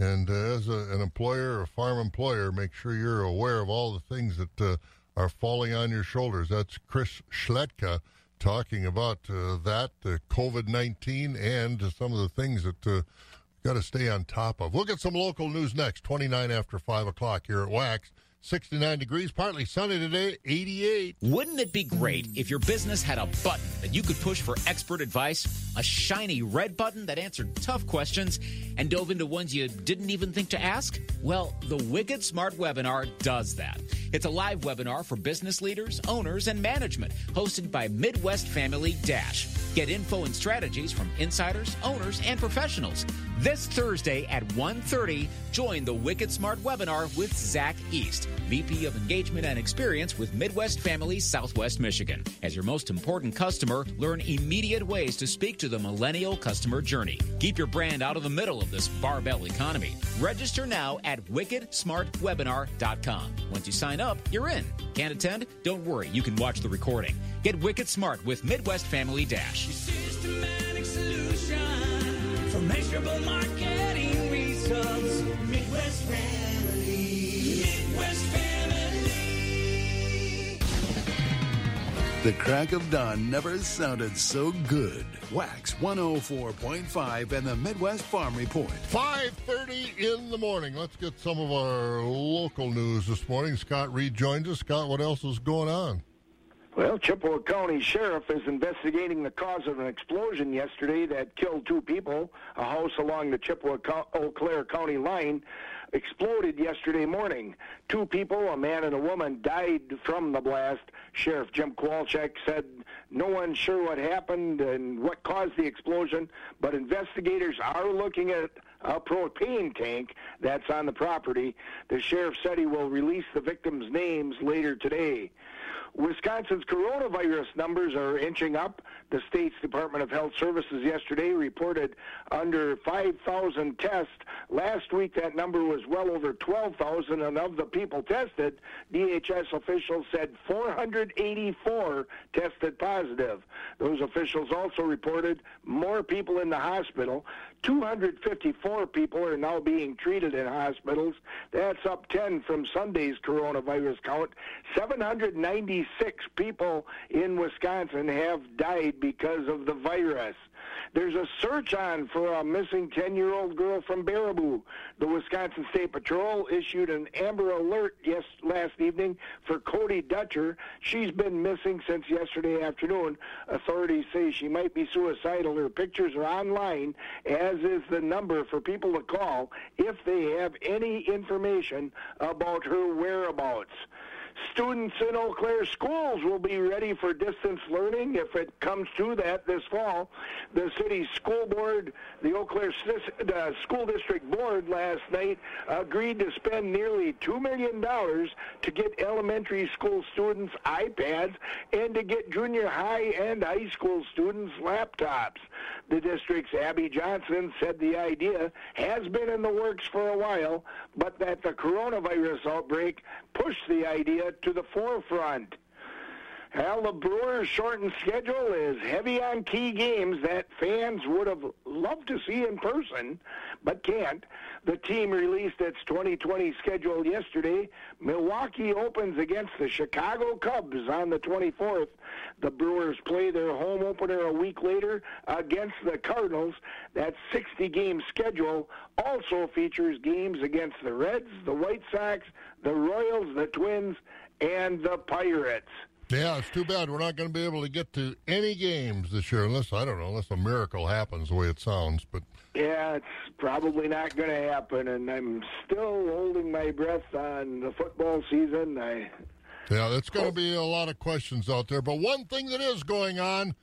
and uh, as a, an employer, a farm employer, make sure you're aware of all the things that uh, are falling on your shoulders. That's Chris Slechta talking about uh, that, uh, COVID 19, and some of the things that uh, got to stay on top of. We'll get some local news next, 29 after 5 o'clock here at Wax. 69 degrees, partly sunny today, 88. Wouldn't it be great if your business had a button that you could push for expert advice? A shiny red button that answered tough questions and dove into ones you didn't even think to ask? Well, the Wicked Smart Webinar does that. It's a live webinar for business leaders, owners, and management, hosted by Midwest Family Dash. Get info and strategies from insiders, owners, and professionals. This Thursday at 1.30, join the Wicked Smart webinar with Zach East, VP of Engagement and Experience with Midwest Family Southwest Michigan. As your most important customer, learn immediate ways to speak to the millennial customer journey. Keep your brand out of the middle of this barbell economy. Register now at wickedsmartwebinar.com. Once you sign up, you're in. Can't attend? Don't worry, you can watch the recording. Get Wicked Smart with Midwest Family Dash. Systematic solution for measurable marketing results. Midwest Family. Midwest Family. The crack of dawn never sounded so good. Wax 104.5 and the Midwest Farm Report. 5.30 in the morning. Let's get some of our local news this morning. Scott Reed joins us. Scott, what else is going on? Well, Chippewa County Sheriff is investigating the cause of an explosion yesterday that killed two people. A house along the Chippewa Eau Claire County line exploded yesterday morning. Two people, a man and a woman, died from the blast. Sheriff Jim Kowalczyk said No one's sure what happened and what caused the explosion, but investigators are looking at a propane tank that's on the property. The sheriff said he will release the victims' names later today. Wisconsin's coronavirus numbers are inching up. The state's Department of Health Services yesterday reported under 5,000 tests. Last week, that number was well over 12,000, and of the people tested, DHS officials said 484 tested positive. Those officials also reported more people in the hospital. 254 people are now being treated in hospitals. That's up 10 from Sunday's coronavirus count. 796 people in Wisconsin have died because of the virus. There's a search on for a missing 10 year old girl from Baraboo. The Wisconsin State Patrol issued an Amber Alert yes, last evening for Cody Dutcher. She's been missing since yesterday afternoon. Authorities say she might be suicidal. Her pictures are online, as is the number for people to call if they have any information about her whereabouts. Students in Eau Claire schools will be ready for distance learning if it comes to that this fall. The city school board, the Eau Claire uh, School District Board last night agreed to spend nearly $2 million to get elementary school students iPads and to get junior high and high school students laptops. The district's Abby Johnson said the idea has been in the works for a while, but that the coronavirus outbreak pushed the idea to the forefront. Hell, the Brewers' shortened schedule is heavy on key games that fans would have loved to see in person, but can't. The team released its 2020 schedule yesterday. Milwaukee opens against the Chicago Cubs on the 24th. The Brewers play their home opener a week later against the Cardinals. That 60 game schedule also features games against the Reds, the White Sox, the Royals, the Twins, and the Pirates. Yeah, it's too bad we're not going to be able to get to any games this year, unless I don't know, unless a miracle happens the way it sounds. But Yeah, it's probably not going to happen, and I'm still holding my breath on the football season. I yeah, there's going to be a lot of questions out there. But one thing that is going on,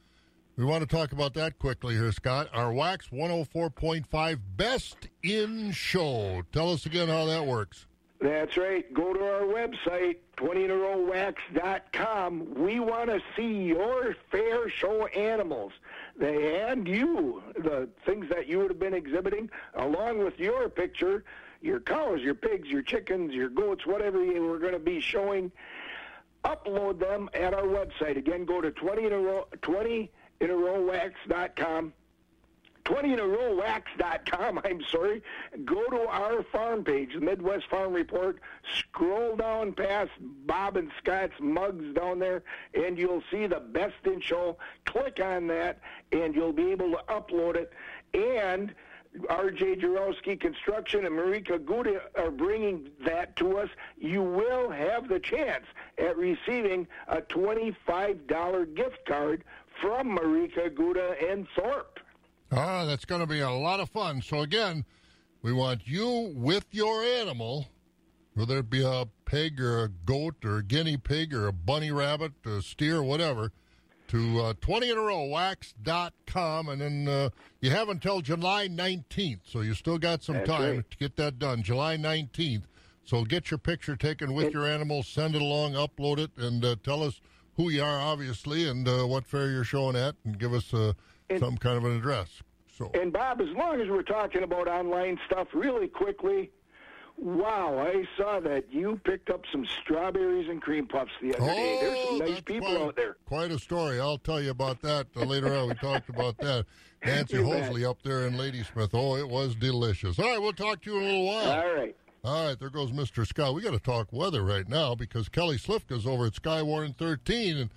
we want to talk about that quickly here, Scott. Our Wax 104.5 Best in Show. Tell us again how that works. That's right. Go to our website, 20inarowwax.com. We want to see your fair show animals. They and you, the things that you would have been exhibiting, along with your picture, your cows, your pigs, your chickens, your goats, whatever you were going to be showing. Upload them at our website. Again, go to 20 in a row, 20inarowwax.com. 20inarowwax.com, I'm sorry. Go to our farm page, the Midwest Farm Report. Scroll down past Bob and Scott's mugs down there, and you'll see the best in show. Click on that, and you'll be able to upload it. And RJ Jarowski Construction and Marieke Gouda are bringing that to us. You will have the chance at receiving a $25 gift card from Marieke Gouda and Thorp. Ah, that's going to be a lot of fun. So, again, we want you with your animal, whether it be a pig or a goat or a guinea pig or a bunny rabbit, a steer, whatever, to uh, 20 in a row, wax.com. And then uh, you have until July 19th. So, you still got some That's time right. to get that done. July 19th. So, get your picture taken with your animal, send it along, upload it, and uh, tell us who you are, obviously, and uh, what fair you're showing at, and give us uh, some kind of an address. So, And Bob, as long as we're talking about online stuff, really quickly, wow, I saw that you picked up some strawberries and cream puffs the other day. There's some nice people quite, out there. Quite a story. I'll tell you about that uh, later on. We talked about that. Nancy. Hosley up there in Ladysmith. Oh, it was delicious. All right, we'll talk to you in a little while. All right. All right, there goes Mr. Scott. We got to talk weather right now because Kelly Slifka's over at Skywarn 13. And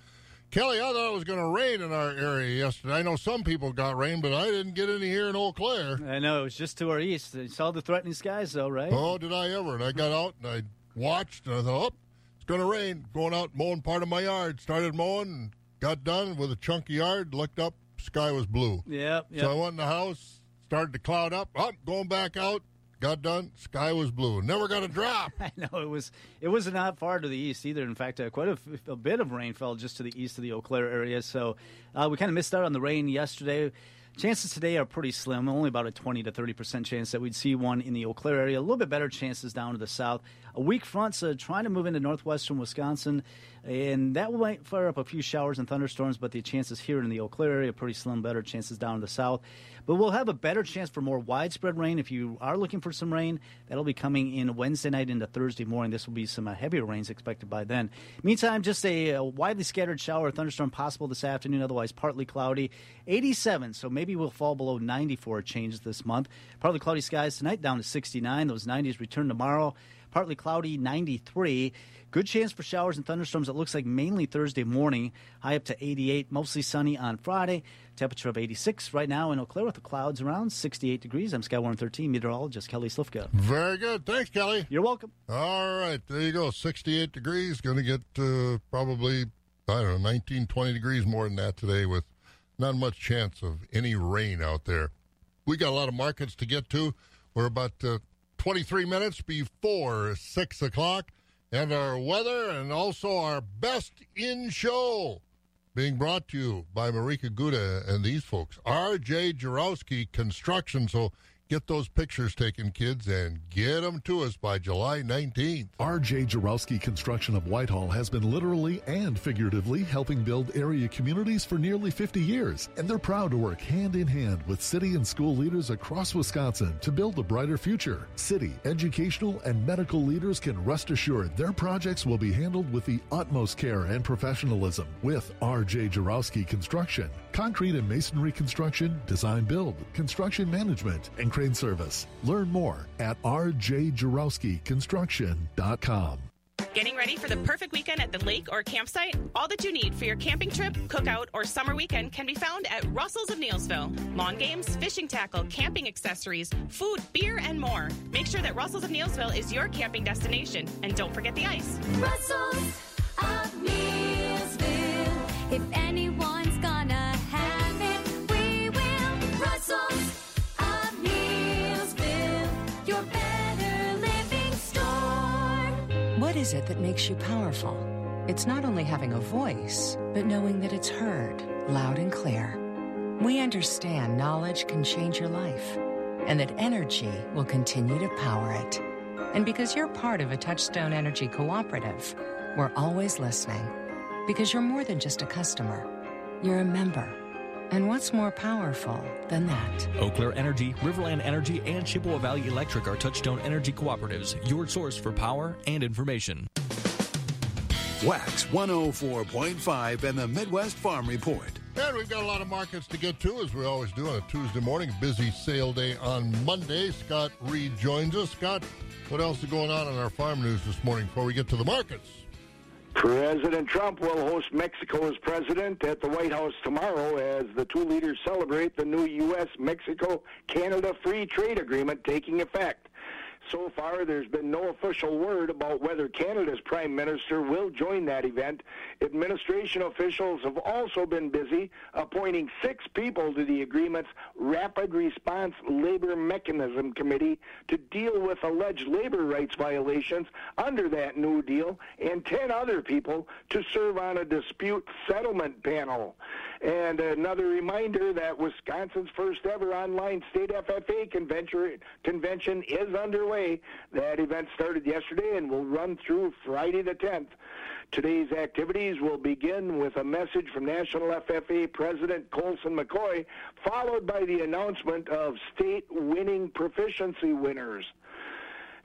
Kelly, I thought it was going to rain in our area yesterday. I know some people got rain, but I didn't get any here in Eau Claire. I know, it was just to our east. You saw the threatening skies, though, right? Oh, did I ever? And I got out and I watched and I thought, oh, it's going to rain. Going out mowing part of my yard. Started mowing and got done with a chunky yard. Looked up, sky was blue. Yep, yep. So I went in the house, started to cloud up. Up, going back out, got done, sky was blue. Never got a drop. I know it was it was not far to the east either. In fact, uh, quite a bit of rain fell just to the east of the Eau Claire area. So uh, we kind of missed out on the rain yesterday. Chances today are pretty slim, only about a 20 to 30 percent chance that we'd see one in the Eau Claire area. A little bit better chances down to the south. A weak front, uh, trying to move into northwestern Wisconsin, and that might fire up a few showers and thunderstorms, but the chances here in the Eau Claire area pretty slim, better chances down in the south. But we'll have a better chance for more widespread rain. If you are looking for some rain, that'll be coming in Wednesday night into Thursday morning. This will be some uh, heavier rains expected by then. Meantime, just a, uh widely scattered shower or thunderstorm possible this afternoon, otherwise partly cloudy. 87, so maybe we'll fall below 90 for a change this month. Partly cloudy skies tonight down to 69. Those 90s return tomorrow. Partly cloudy, 93. Good chance for showers and thunderstorms. It looks like mainly Thursday morning, high up to 88. Mostly sunny on Friday. Temperature of 86 right now in Eau Claire with the clouds around 68 degrees. I'm Skywarn 13 meteorologist Kelly Slifka. Very good. Thanks, Kelly. You're welcome. All right, there you go. 68 degrees. Going to get uh, probably, I don't know, 19, 20 degrees more than that today with not much chance of any rain out there. We got a lot of markets to get to. We're about uh, 23 minutes before 6 o'clock. And our weather and also our best in show being brought to you by Marieke Gouda and these folks. R.J. Jarowski Construction. So get those pictures taken, kids, and get them to us by July 19th. RJ Jarowski Construction of Whitehall has been literally and figuratively helping build area communities for nearly 50 years, and they're proud to work hand in hand with city and school leaders across Wisconsin to build a brighter future. City, educational, and medical leaders can rest assured their projects will be handled with the utmost care and professionalism with RJ Jarowski Construction. Concrete and masonry construction, design build, construction management, and crane service. Learn more at rjjarowskiconstruction.com. Getting ready for the perfect weekend at the lake or campsite? All that you need for your camping trip, cookout, or summer weekend can be found at Russell's of Neillsville. Lawn games, fishing tackle, camping accessories, food, beer, and more. Make sure that Russell's of Neillsville is your camping destination. And don't forget the ice. Russell's of Neillsville. If anyone's What is it that makes you powerful? It's not only having a voice, but knowing that it's heard loud and clear. We understand knowledge can change your life and that energy will continue to power it. And because you're part of a Touchstone Energy cooperative, we're always listening. Because you're more than just a customer, you're a member. And what's more powerful than that? Eau Claire Energy, Riverland Energy, and Chippewa Valley Electric are Touchstone Energy Cooperatives, your source for power and information. Wax 104.5 and the Midwest Farm Report. And we've got a lot of markets to get to, as we always do on a Tuesday morning. Busy sale day on Monday. Scott Reed joins us. Scott, what else is going on in our farm news this morning before we get to the markets? President Trump will host Mexico as president at the White House tomorrow as the two leaders celebrate the new U.S. Mexico Canada Free Trade Agreement taking effect. So far, there's been no official word about whether Canada's Prime Minister will join that event. Administration officials have also been busy appointing six people to the agreement's Rapid Response Labor Mechanism Committee to deal with alleged labor rights violations under that new deal, and 10 other people to serve on a dispute settlement panel. And another reminder that Wisconsin's first ever online state FFA convention, is underway. That event started yesterday and will run through Friday the 10th. Today's activities will begin with a message from National FFA President Kolesen McCoy, followed by the announcement of state winning proficiency winners.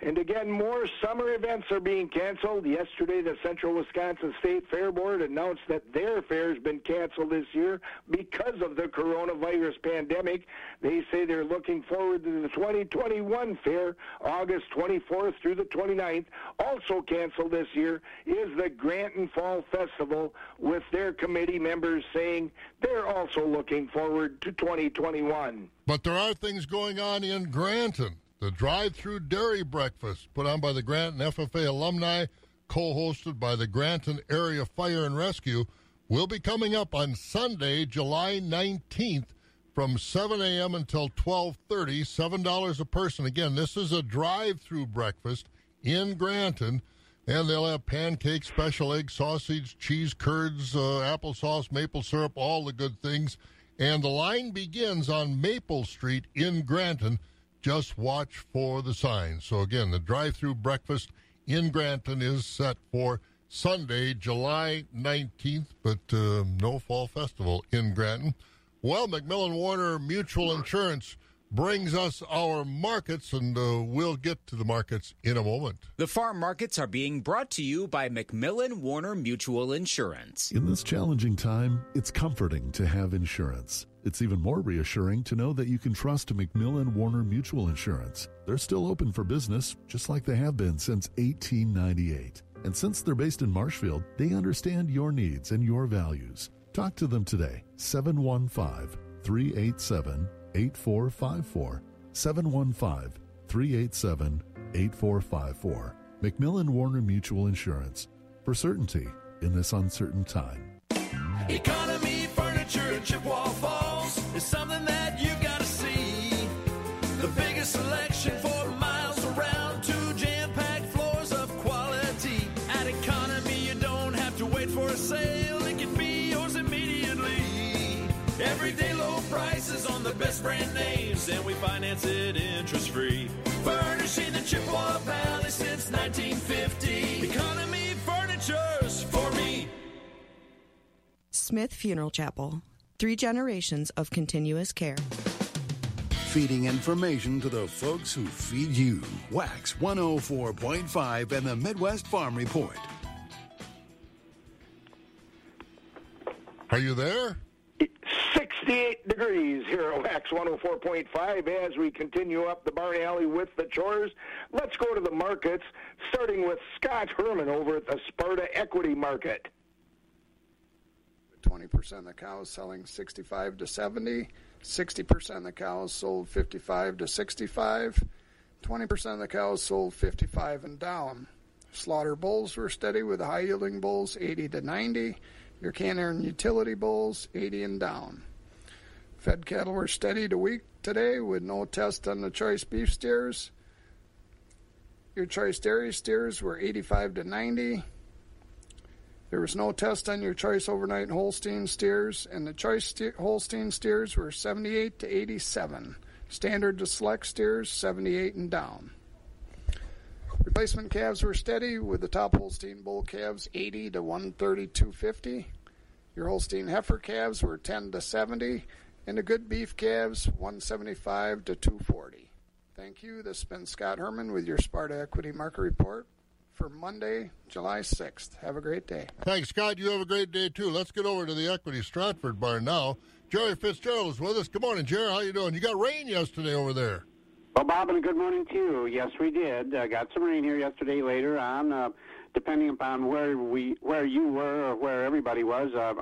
And again, more summer events are being canceled. Yesterday, the Central Wisconsin State Fair Board announced that their fair has been canceled this year because of the coronavirus pandemic. They say they're looking forward to the 2021 fair, August 24th through the 29th. Also canceled this year is the Granton Fall Festival, with their committee members saying they're also looking forward to 2021. But there are things going on in Granton. The drive-through dairy breakfast put on by the Granton FFA alumni, co-hosted by the Granton Area Fire and Rescue, will be coming up on Sunday, July 19th from 7 a.m. until 12:30, seven dollars a person. Again, this is a drive-through breakfast in Granton, and they'll have pancakes, special egg, sausage, cheese, curds, uh, applesauce, maple syrup, all the good things. And the line begins on Maple Street in Granton. Just watch for the signs. So again, the drive-through breakfast in Granton is set for Sunday, July 19th, but uh, no fall festival in Granton. Well, McMillan Warner Mutual Insurance brings us our markets, and uh, we'll get to the markets in a moment. The farm markets are being brought to you by McMillan Warner Mutual Insurance. In this challenging time, it's comforting to have insurance. It's even more reassuring to know that you can trust McMillan Warner Mutual Insurance. They're still open for business, just like they have been since 1898. And since they're based in Marshfield, they understand your needs and your values. Talk to them today, 715 387 8454. 715 387 8454. McMillan Warner Mutual Insurance. For certainty in this uncertain time. Economy Furniture in Chippewa Falls is something that best brand names, and we finance it interest-free. Furnishing the Chippewa Valley since 1950. Economy Furniture's for me. Smith Funeral Chapel. Three generations of continuous care. Feeding information to the folks who feed you. Wax 104.5 and the Midwest Farm Report. Are you there? 68 degrees here at Wax 104.5 as we continue up the barn alley with the chores. Let's go to the markets, starting with Scott Herman over at the Sparta Equity Market. 20% of the cows selling 65 to 70, 60% of the cows sold 55 to 65, 20% of the cows sold 55 and down. Slaughter bulls were steady with high yielding bulls 80 to 90, your and utility bulls 80 and down. Fed cattle were steady to weak today with no test on the choice beef steers. Your choice dairy steers were 85 to 90. There was no test on your choice overnight Holstein steers, and the choice ste- Holstein steers were 78 to 87. Standard to select steers 78 and down. Replacement calves were steady with the top Holstein bull calves 80 to 130 250. Your Holstein heifer calves were 10 to 70, and the good beef calves 175 to 240. Thank you. This has been Scott Herman with your Sparta Equity Market Report for Monday, July 6th. Have a great day. Thanks, Scott. You have a great day too. Let's get over to the Equity Stratford Barn now. Jerry Fitzgerald is with us. Good morning, Jerry. How you doing? You got rain yesterday over there. Well, Bob, and a good morning to you. Yes, we did. Uh, got some rain here yesterday. Later on, uh, depending upon where we, where you were, or where everybody was, uh,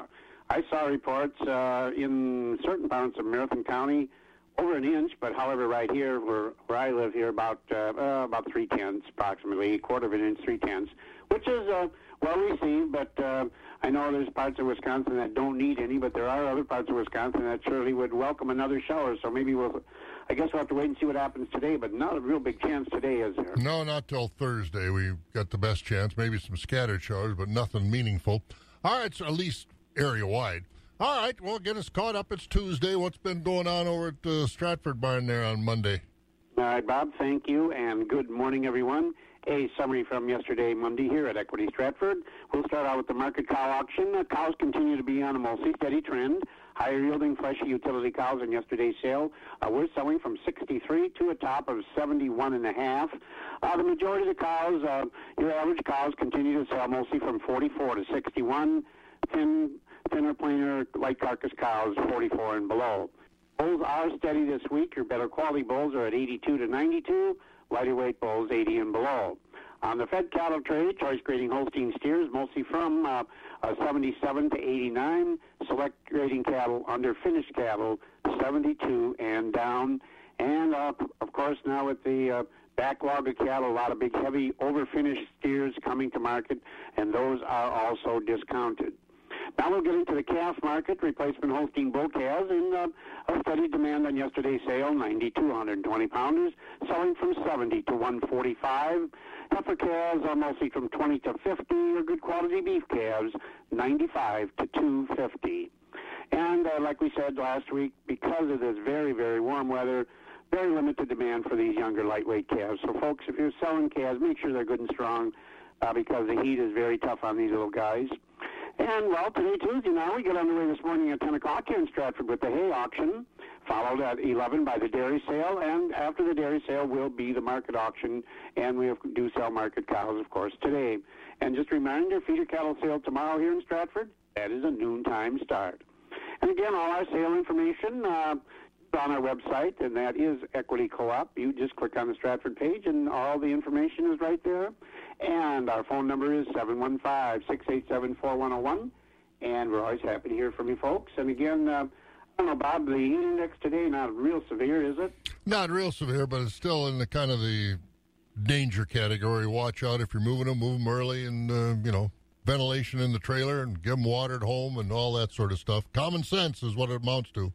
I saw reports uh, in certain parts of Marathon County over an inch. But however, right here, where where I live here, about uh, uh, about three tenths, approximately a quarter of an inch, three tenths, which is uh, well received. But uh, I know there's parts of Wisconsin that don't need any, but there are other parts of Wisconsin that surely would welcome another shower. So maybe we'll. I guess we'll have to wait and see what happens today, but not a real big chance today, is there? No, not till Thursday. We've got the best chance. Maybe some scattered showers, but nothing meaningful. All right, so at least area wide. All right, well, get us caught up. It's Tuesday. What's been going on over at the Stratford Barn there on Monday? All right, Bob, thank you, and good morning, everyone. A summary from yesterday, Monday, here at Equity Stratford. We'll start out with the market cow auction. The cows continue to be on a mostly steady trend. Higher yielding fleshy utility cows in yesterday's sale uh, we're selling from 63 to a top of 71 and a half. Uh, the majority of the cows, uh, your average cows, continue to sell mostly from 44 to 61. Thin, thinner, plainer, light carcass cows, 44 and below. Bulls are steady this week. Your better quality bulls are at 82 to 92. Lighter weight bulls 80 and below. On the fed cattle trade, choice grading Holstein steers mostly from uh, uh, 77 to 89. Select grading cattle under finished cattle 72 and down. And uh, of course, now with the uh, backlog of cattle, a lot of big, heavy, overfinished steers coming to market, and those are also discounted. Now we'll get into the calf market. Replacement Holstein bull calves in uh, a steady demand on yesterday's sale, 90 to 120 pounders, selling from 70 to 145. Heifer calves are mostly from 20 to 50, or good quality beef calves, 95 to 250. And uh, like we said last week, because of this very, very warm weather, very limited demand for these younger lightweight calves. So, folks, if you're selling calves, make sure they're good and strong uh, because the heat is very tough on these little guys. And, well, today, Tuesday, now we get underway this morning at 10 o'clock here in Stratford with the hay auction, followed at 11 by the dairy sale, and after the dairy sale will be the market auction, and we have, do sell market cows, of course, today. And just a reminder, feeder cattle sale tomorrow here in Stratford, that is a noontime start. And again, all our sale information uh, on our website, and that is Equity Co-op. You just click on the Stratford page, and all the information is right there. And our phone number is 715-687-4101, and we're always happy to hear from you folks. And again, uh, I don't know, Bob, the heat index today not real severe, is it? Not real severe, but it's still in the kind of the danger category. Watch out if you're moving them, move them early, and uh, you know ventilation in the trailer, and give them water at home, and all that sort of stuff. Common sense is what it amounts to.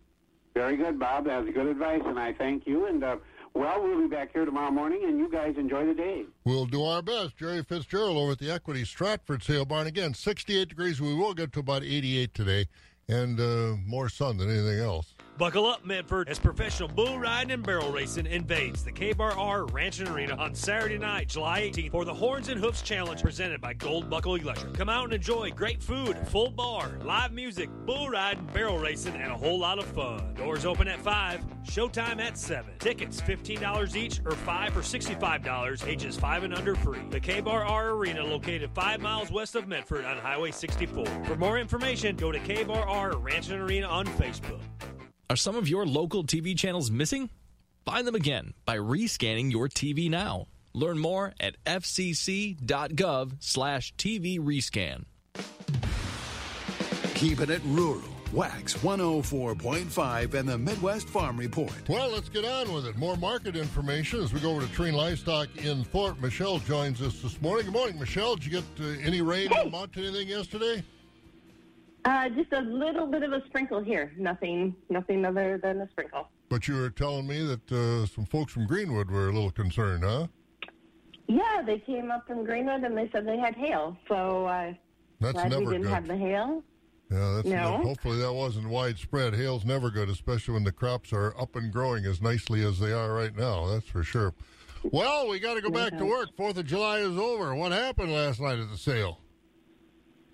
Very good, Bob. That's good advice, and I thank you. And, uh, well, we'll be back here tomorrow morning, and you guys enjoy the day. We'll do our best. Jerry Fitzgerald over at the Equity Stratford Sale Barn. Again, 68 degrees. We will get to about 88 today, and uh, more sun than anything else. Buckle up, Medford, as professional bull riding and barrel racing invades the K-Bar Ranch and Arena on Saturday night, July 18th for the Horns and Hoofs Challenge presented by Gold Buckle Electric. Come out and enjoy great food, full bar, live music, bull riding, barrel racing, and a whole lot of fun. Doors open at 5, showtime at 7. Tickets $15 each or 5 for $65, ages 5 and under free. The K-Bar Arena located 5 miles west of Medford on Highway 64. For more information, go to K-Bar Ranch and Arena on Facebook. Are some of your local TV channels missing? Find them again by rescanning your TV now. Learn more at fcc.gov slash TV rescan. Keeping it rural. Wax 104.5 and the Midwest Farm Report. Well, let's get on with it. More market information as we go over to Treen Livestock in Thorp. Michelle joins us this morning. Good morning, Michelle. Did you get uh, any rain Hey. amount to anything yesterday? Uh, just a little bit of a sprinkle here. Nothing, nothing other than a sprinkle. But you were telling me that uh, some folks from Greenwood were a little concerned, huh? Yeah, they came up from Greenwood and they said they had hail. So uh, That's glad never we didn't good. have the hail. Yeah, that's No. hopefully that wasn't widespread. Hail's never good, especially when the crops are up and growing as nicely as they are right now. That's for sure. Well, we got to go back to work. Fourth of July is over. What happened last night at the sale?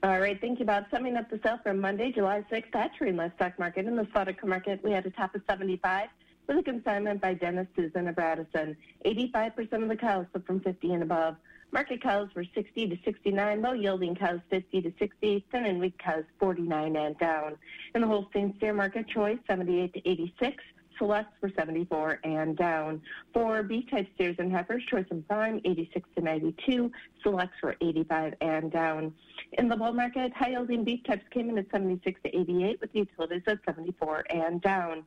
All right, thank you, Bob. Summing up the sale for Monday, July 6th at Tree Stock Market. In the Slaughter Market, we had a top of 75 with a consignment by Dennis Susan of Radisson. 85% of the cows sold from 50 and above. Market cows were 60 to 69, low yielding cows 50 to 60, thin and weak cows 49 and down. In the Holstein steer market, choice 78 to 86. Selects were 74 and down. For beef type steers and heifers, choice and prime 86 to 92. Selects were 85 and down. In the bull market, high yielding beef types came in at 76 to 88, with utilities at 74 and down.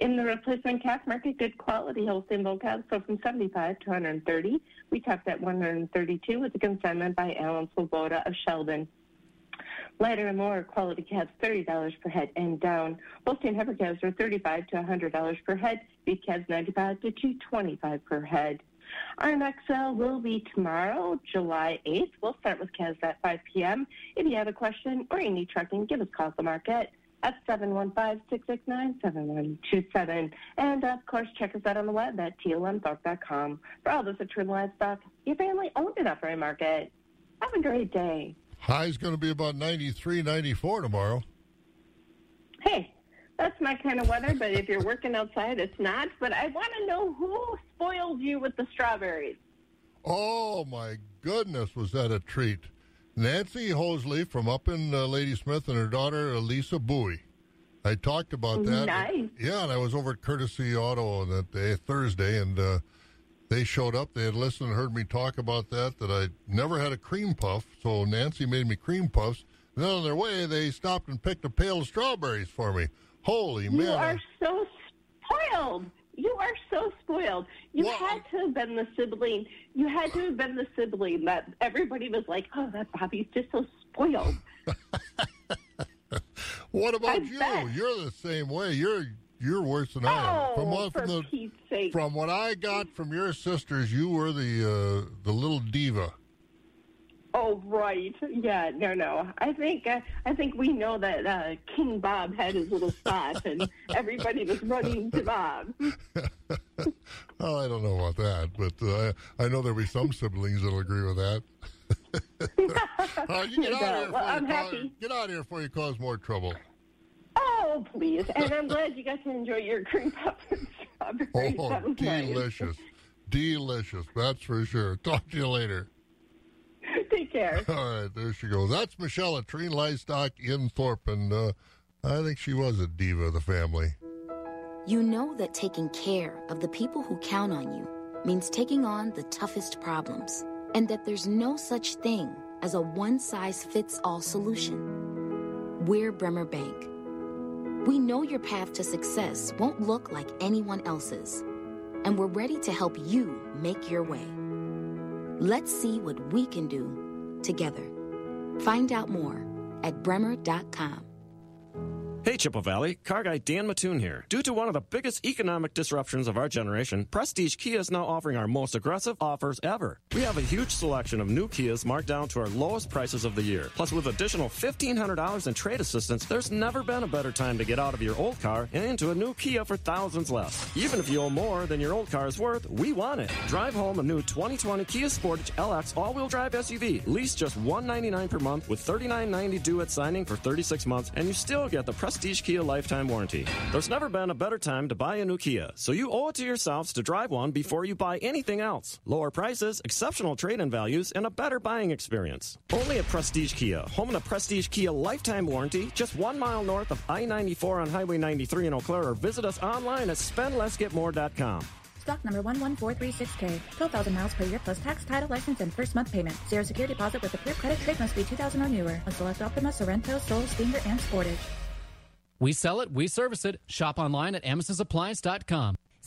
In the replacement calf market, good quality Holstein bull calves sold from 75 to 130. We topped at 132 with a consignment by Alan Swoboda of Sheldon. Lighter and lower quality calves, $30 per head and down. Holstein heifer calves are 35 to $100 per head. Beef calves, 95 to 225 per head. Our next sale will be tomorrow, July 8th. We'll start with calves at 5 p.m. If you have a question or you need trucking, give us a call at the market at 715-669-7127. And, of course, check us out on the web at tlmthorpe.com. For all this at True Livestock, your family owned and operated market. Have a great day. High's going to be about 93, 94 tomorrow. Hey, that's my kind of weather, but if you're working outside, it's not. But I want to know who spoiled you with the strawberries. Oh my goodness, was that a treat! Nancy Hosley from up in uh, Ladysmith and her daughter Elisa Bowie. I talked about that. Nice. Yeah, and I was over at Courtesy Auto on that day, Thursday, and uh, they showed up. They had listened and heard me talk about that. That I never had a cream puff, so Nancy made me cream puffs. And then on their way, they stopped and picked a pail of strawberries for me. Holy You man! You are so spoiled. You are so spoiled. You had to have been the sibling. You had to have been the sibling that everybody was like, "Oh, that Bobby's just so spoiled." What about I you? bet. You're the same way. You're you're worse than I am. Oh, From what for from the Pete's sake. from what I got from your sisters, you were the uh, the little diva. Oh right, yeah, no, no. I think uh, I think we know that uh, King Bob had his little spot, and everybody was running to Bob. Oh, I don't know about that, but uh, I know there'll be some siblings that'll agree with that. You get out of here Well, I'm you cause, happy. get out of here before you cause more trouble. Oh please, and I'm glad you got to enjoy your cream puff and strawberries. Oh, That was nice. delicious, delicious. That's for sure. Talk to you later. Take care. All right, there she goes. That's Michelle at Treen Livestock in Thorp, and uh, I think she was a diva of the family. You know that taking care of the people who count on you means taking on the toughest problems, and that there's no such thing as a one size fits all solution. We're Bremer Bank. We know your path to success won't look like anyone else's, and we're ready to help you make your way. Let's see what we can do together. Find out more at bremer.com. Hey, Chippewa Valley, car guy Dan Mattoon here. Due to one of the biggest economic disruptions of our generation, Prestige Kia is now offering our most aggressive offers ever. We have a huge selection of new Kias marked down to our lowest prices of the year. Plus, with additional $1,500 in trade assistance, there's never been a better time to get out of your old car and into a new Kia for thousands less. Even if you owe more than your old car is worth, we want it. Drive home a new 2020 Kia Sportage LX all-wheel drive SUV. Lease just 199 per month with $39.90 due at signing for 36 months, and you still get the Prestige Kia lifetime warranty. There's never been a better time to buy a new Kia, so you owe it to yourselves to drive one before you buy anything else. Lower prices, exceptional trade-in values, and a better buying experience. Only at Prestige Kia, home of the Prestige Kia lifetime warranty, just one mile north of I-94 on Highway 93 in Eau Claire, or visit us online at spendlessgetmore.com. Stock number 11436K. 12,000 miles per year plus tax, title, license, and first month payment. Zero security deposit with a approved credit. Trade must be 2000 or newer. On select Optima, Sorento, Soul, Stinger, and Sportage. We sell it, we service it. Shop online at amosappliance.com.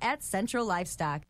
at Central Livestock.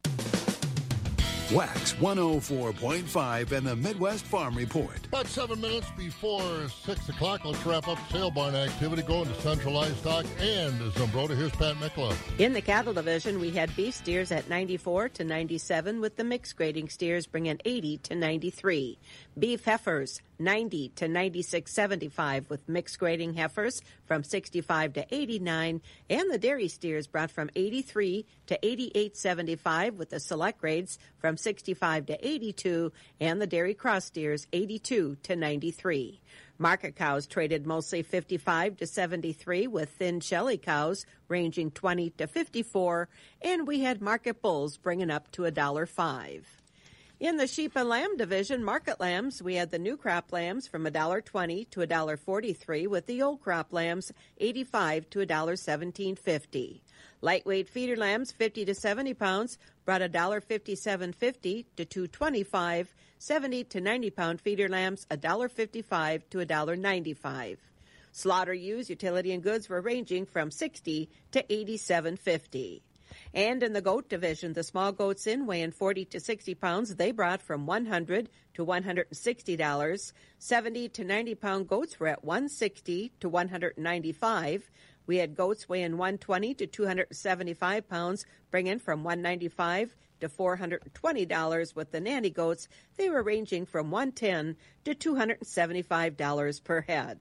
Wax 104.5 and the Midwest Farm Report. About seven minutes before six o'clock, let's wrap up sale barn activity going to Central Livestock and Zumbrota. Here's Pat Mikla. In the cattle division, we had beef steers at 94 to 97, with the mixed grading steers bringing 80 to 93. Beef heifers 90 to 96.75, with mixed grading heifers from 65 to 89, and the dairy steers brought from 83 to 88.75, with the select grades from 65 to 82, and the dairy cross steers 82 to 93. Market cows traded mostly 55 to 73 with thin shelly cows ranging 20 to 54 and we had market bulls bringing up to a dollar 5. In the sheep and lamb division, market lambs, we had the new crop lambs from $1.20 to $1.43 with the old crop lambs 85 to $1.1750. Lightweight feeder lambs 50 to 70 pounds brought $1.5750 to 225. 70 to 90 pound feeder lambs $1.55 to $1.95. Slaughter ewes, utility and goods were ranging from 60 to 87.50. And in the goat division, the small goats in weighing 40 to 60 pounds, they brought from 100 to 160 dollars. 70 to 90 pound goats were at 160 to 195. We had goats weighing 120 to 275 pounds, bringing from 195 to $420 with the nanny goats. They were ranging from 110 to $275 per head.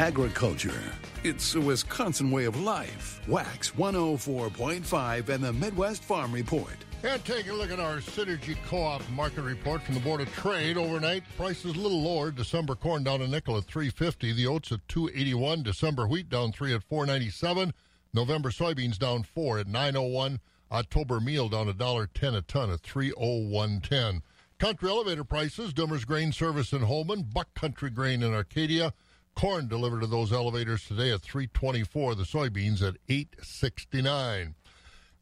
Agriculture. It's a Wisconsin way of life. Wax 104.5 and the Midwest Farm Report. And take a look at our Synergy Co-op market report from the Board of Trade overnight. Prices a little lower. December corn down a nickel at 350. The oats at 281. December wheat down three at 497. November soybeans down four at 901. October meal down a dollar ten a ton at 30110. Country elevator prices. Dummer's Grain Service in Holmen. Buck Country Grain in Arcadia. Corn delivered to those elevators today at 324. The soybeans at 869.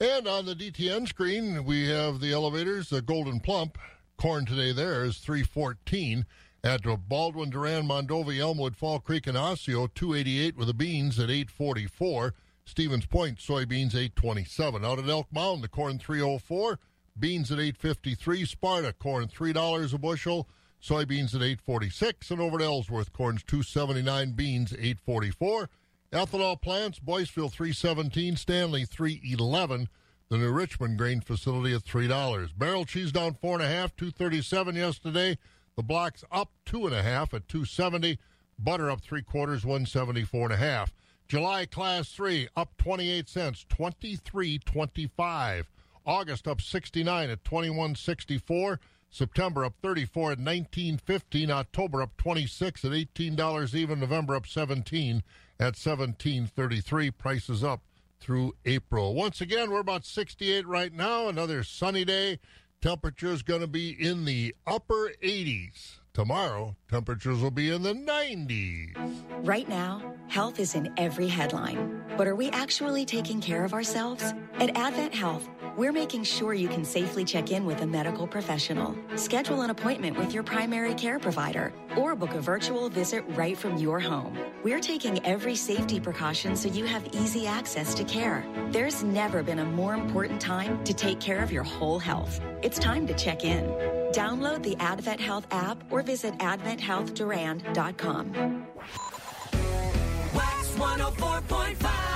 And on the DTN screen, we have the elevators, the Gold'n Plump. Corn today there is 314. At Baldwin, Durand, Mondovi, Elmwood, Fall Creek, and Osseo, 288 with the beans at 844. Stevens Point, soybeans 827. Out at Elk Mound, the corn 304. Beans at 853. Sparta, corn $3 a bushel. Soybeans at 846. And over at Ellsworth, corn's 279. Beans 844. Ethanol plants, Boyceville 317, Stanley 311, the New Richmond grain facility at $3. Barrel cheese down 4.5, 237 yesterday. The block's up 2.5 at 270. Butter up 3 quarters, 174.5. July class 3 up 28 cents, 23.25. August up 69 at 21.64. September up 34 at 19.15. October up 26 at $18 even. November up 17 at 17.33. Prices up through April. Once again, we're about 68 right now. Another sunny day. Temperature is going to be in the upper 80s. Tomorrow, temperatures will be in the 90s. Right now, health is in every headline. But are we actually taking care of ourselves? At Advent Health, we're making sure you can safely check in with a medical professional. Schedule an appointment with your primary care provider or book a virtual visit right from your home. We're taking every safety precaution so you have easy access to care. There's never been a more important time to take care of your whole health. It's time to check in. Download the Advent Health app or visit adventhealthdurand.com. WAXX 104.5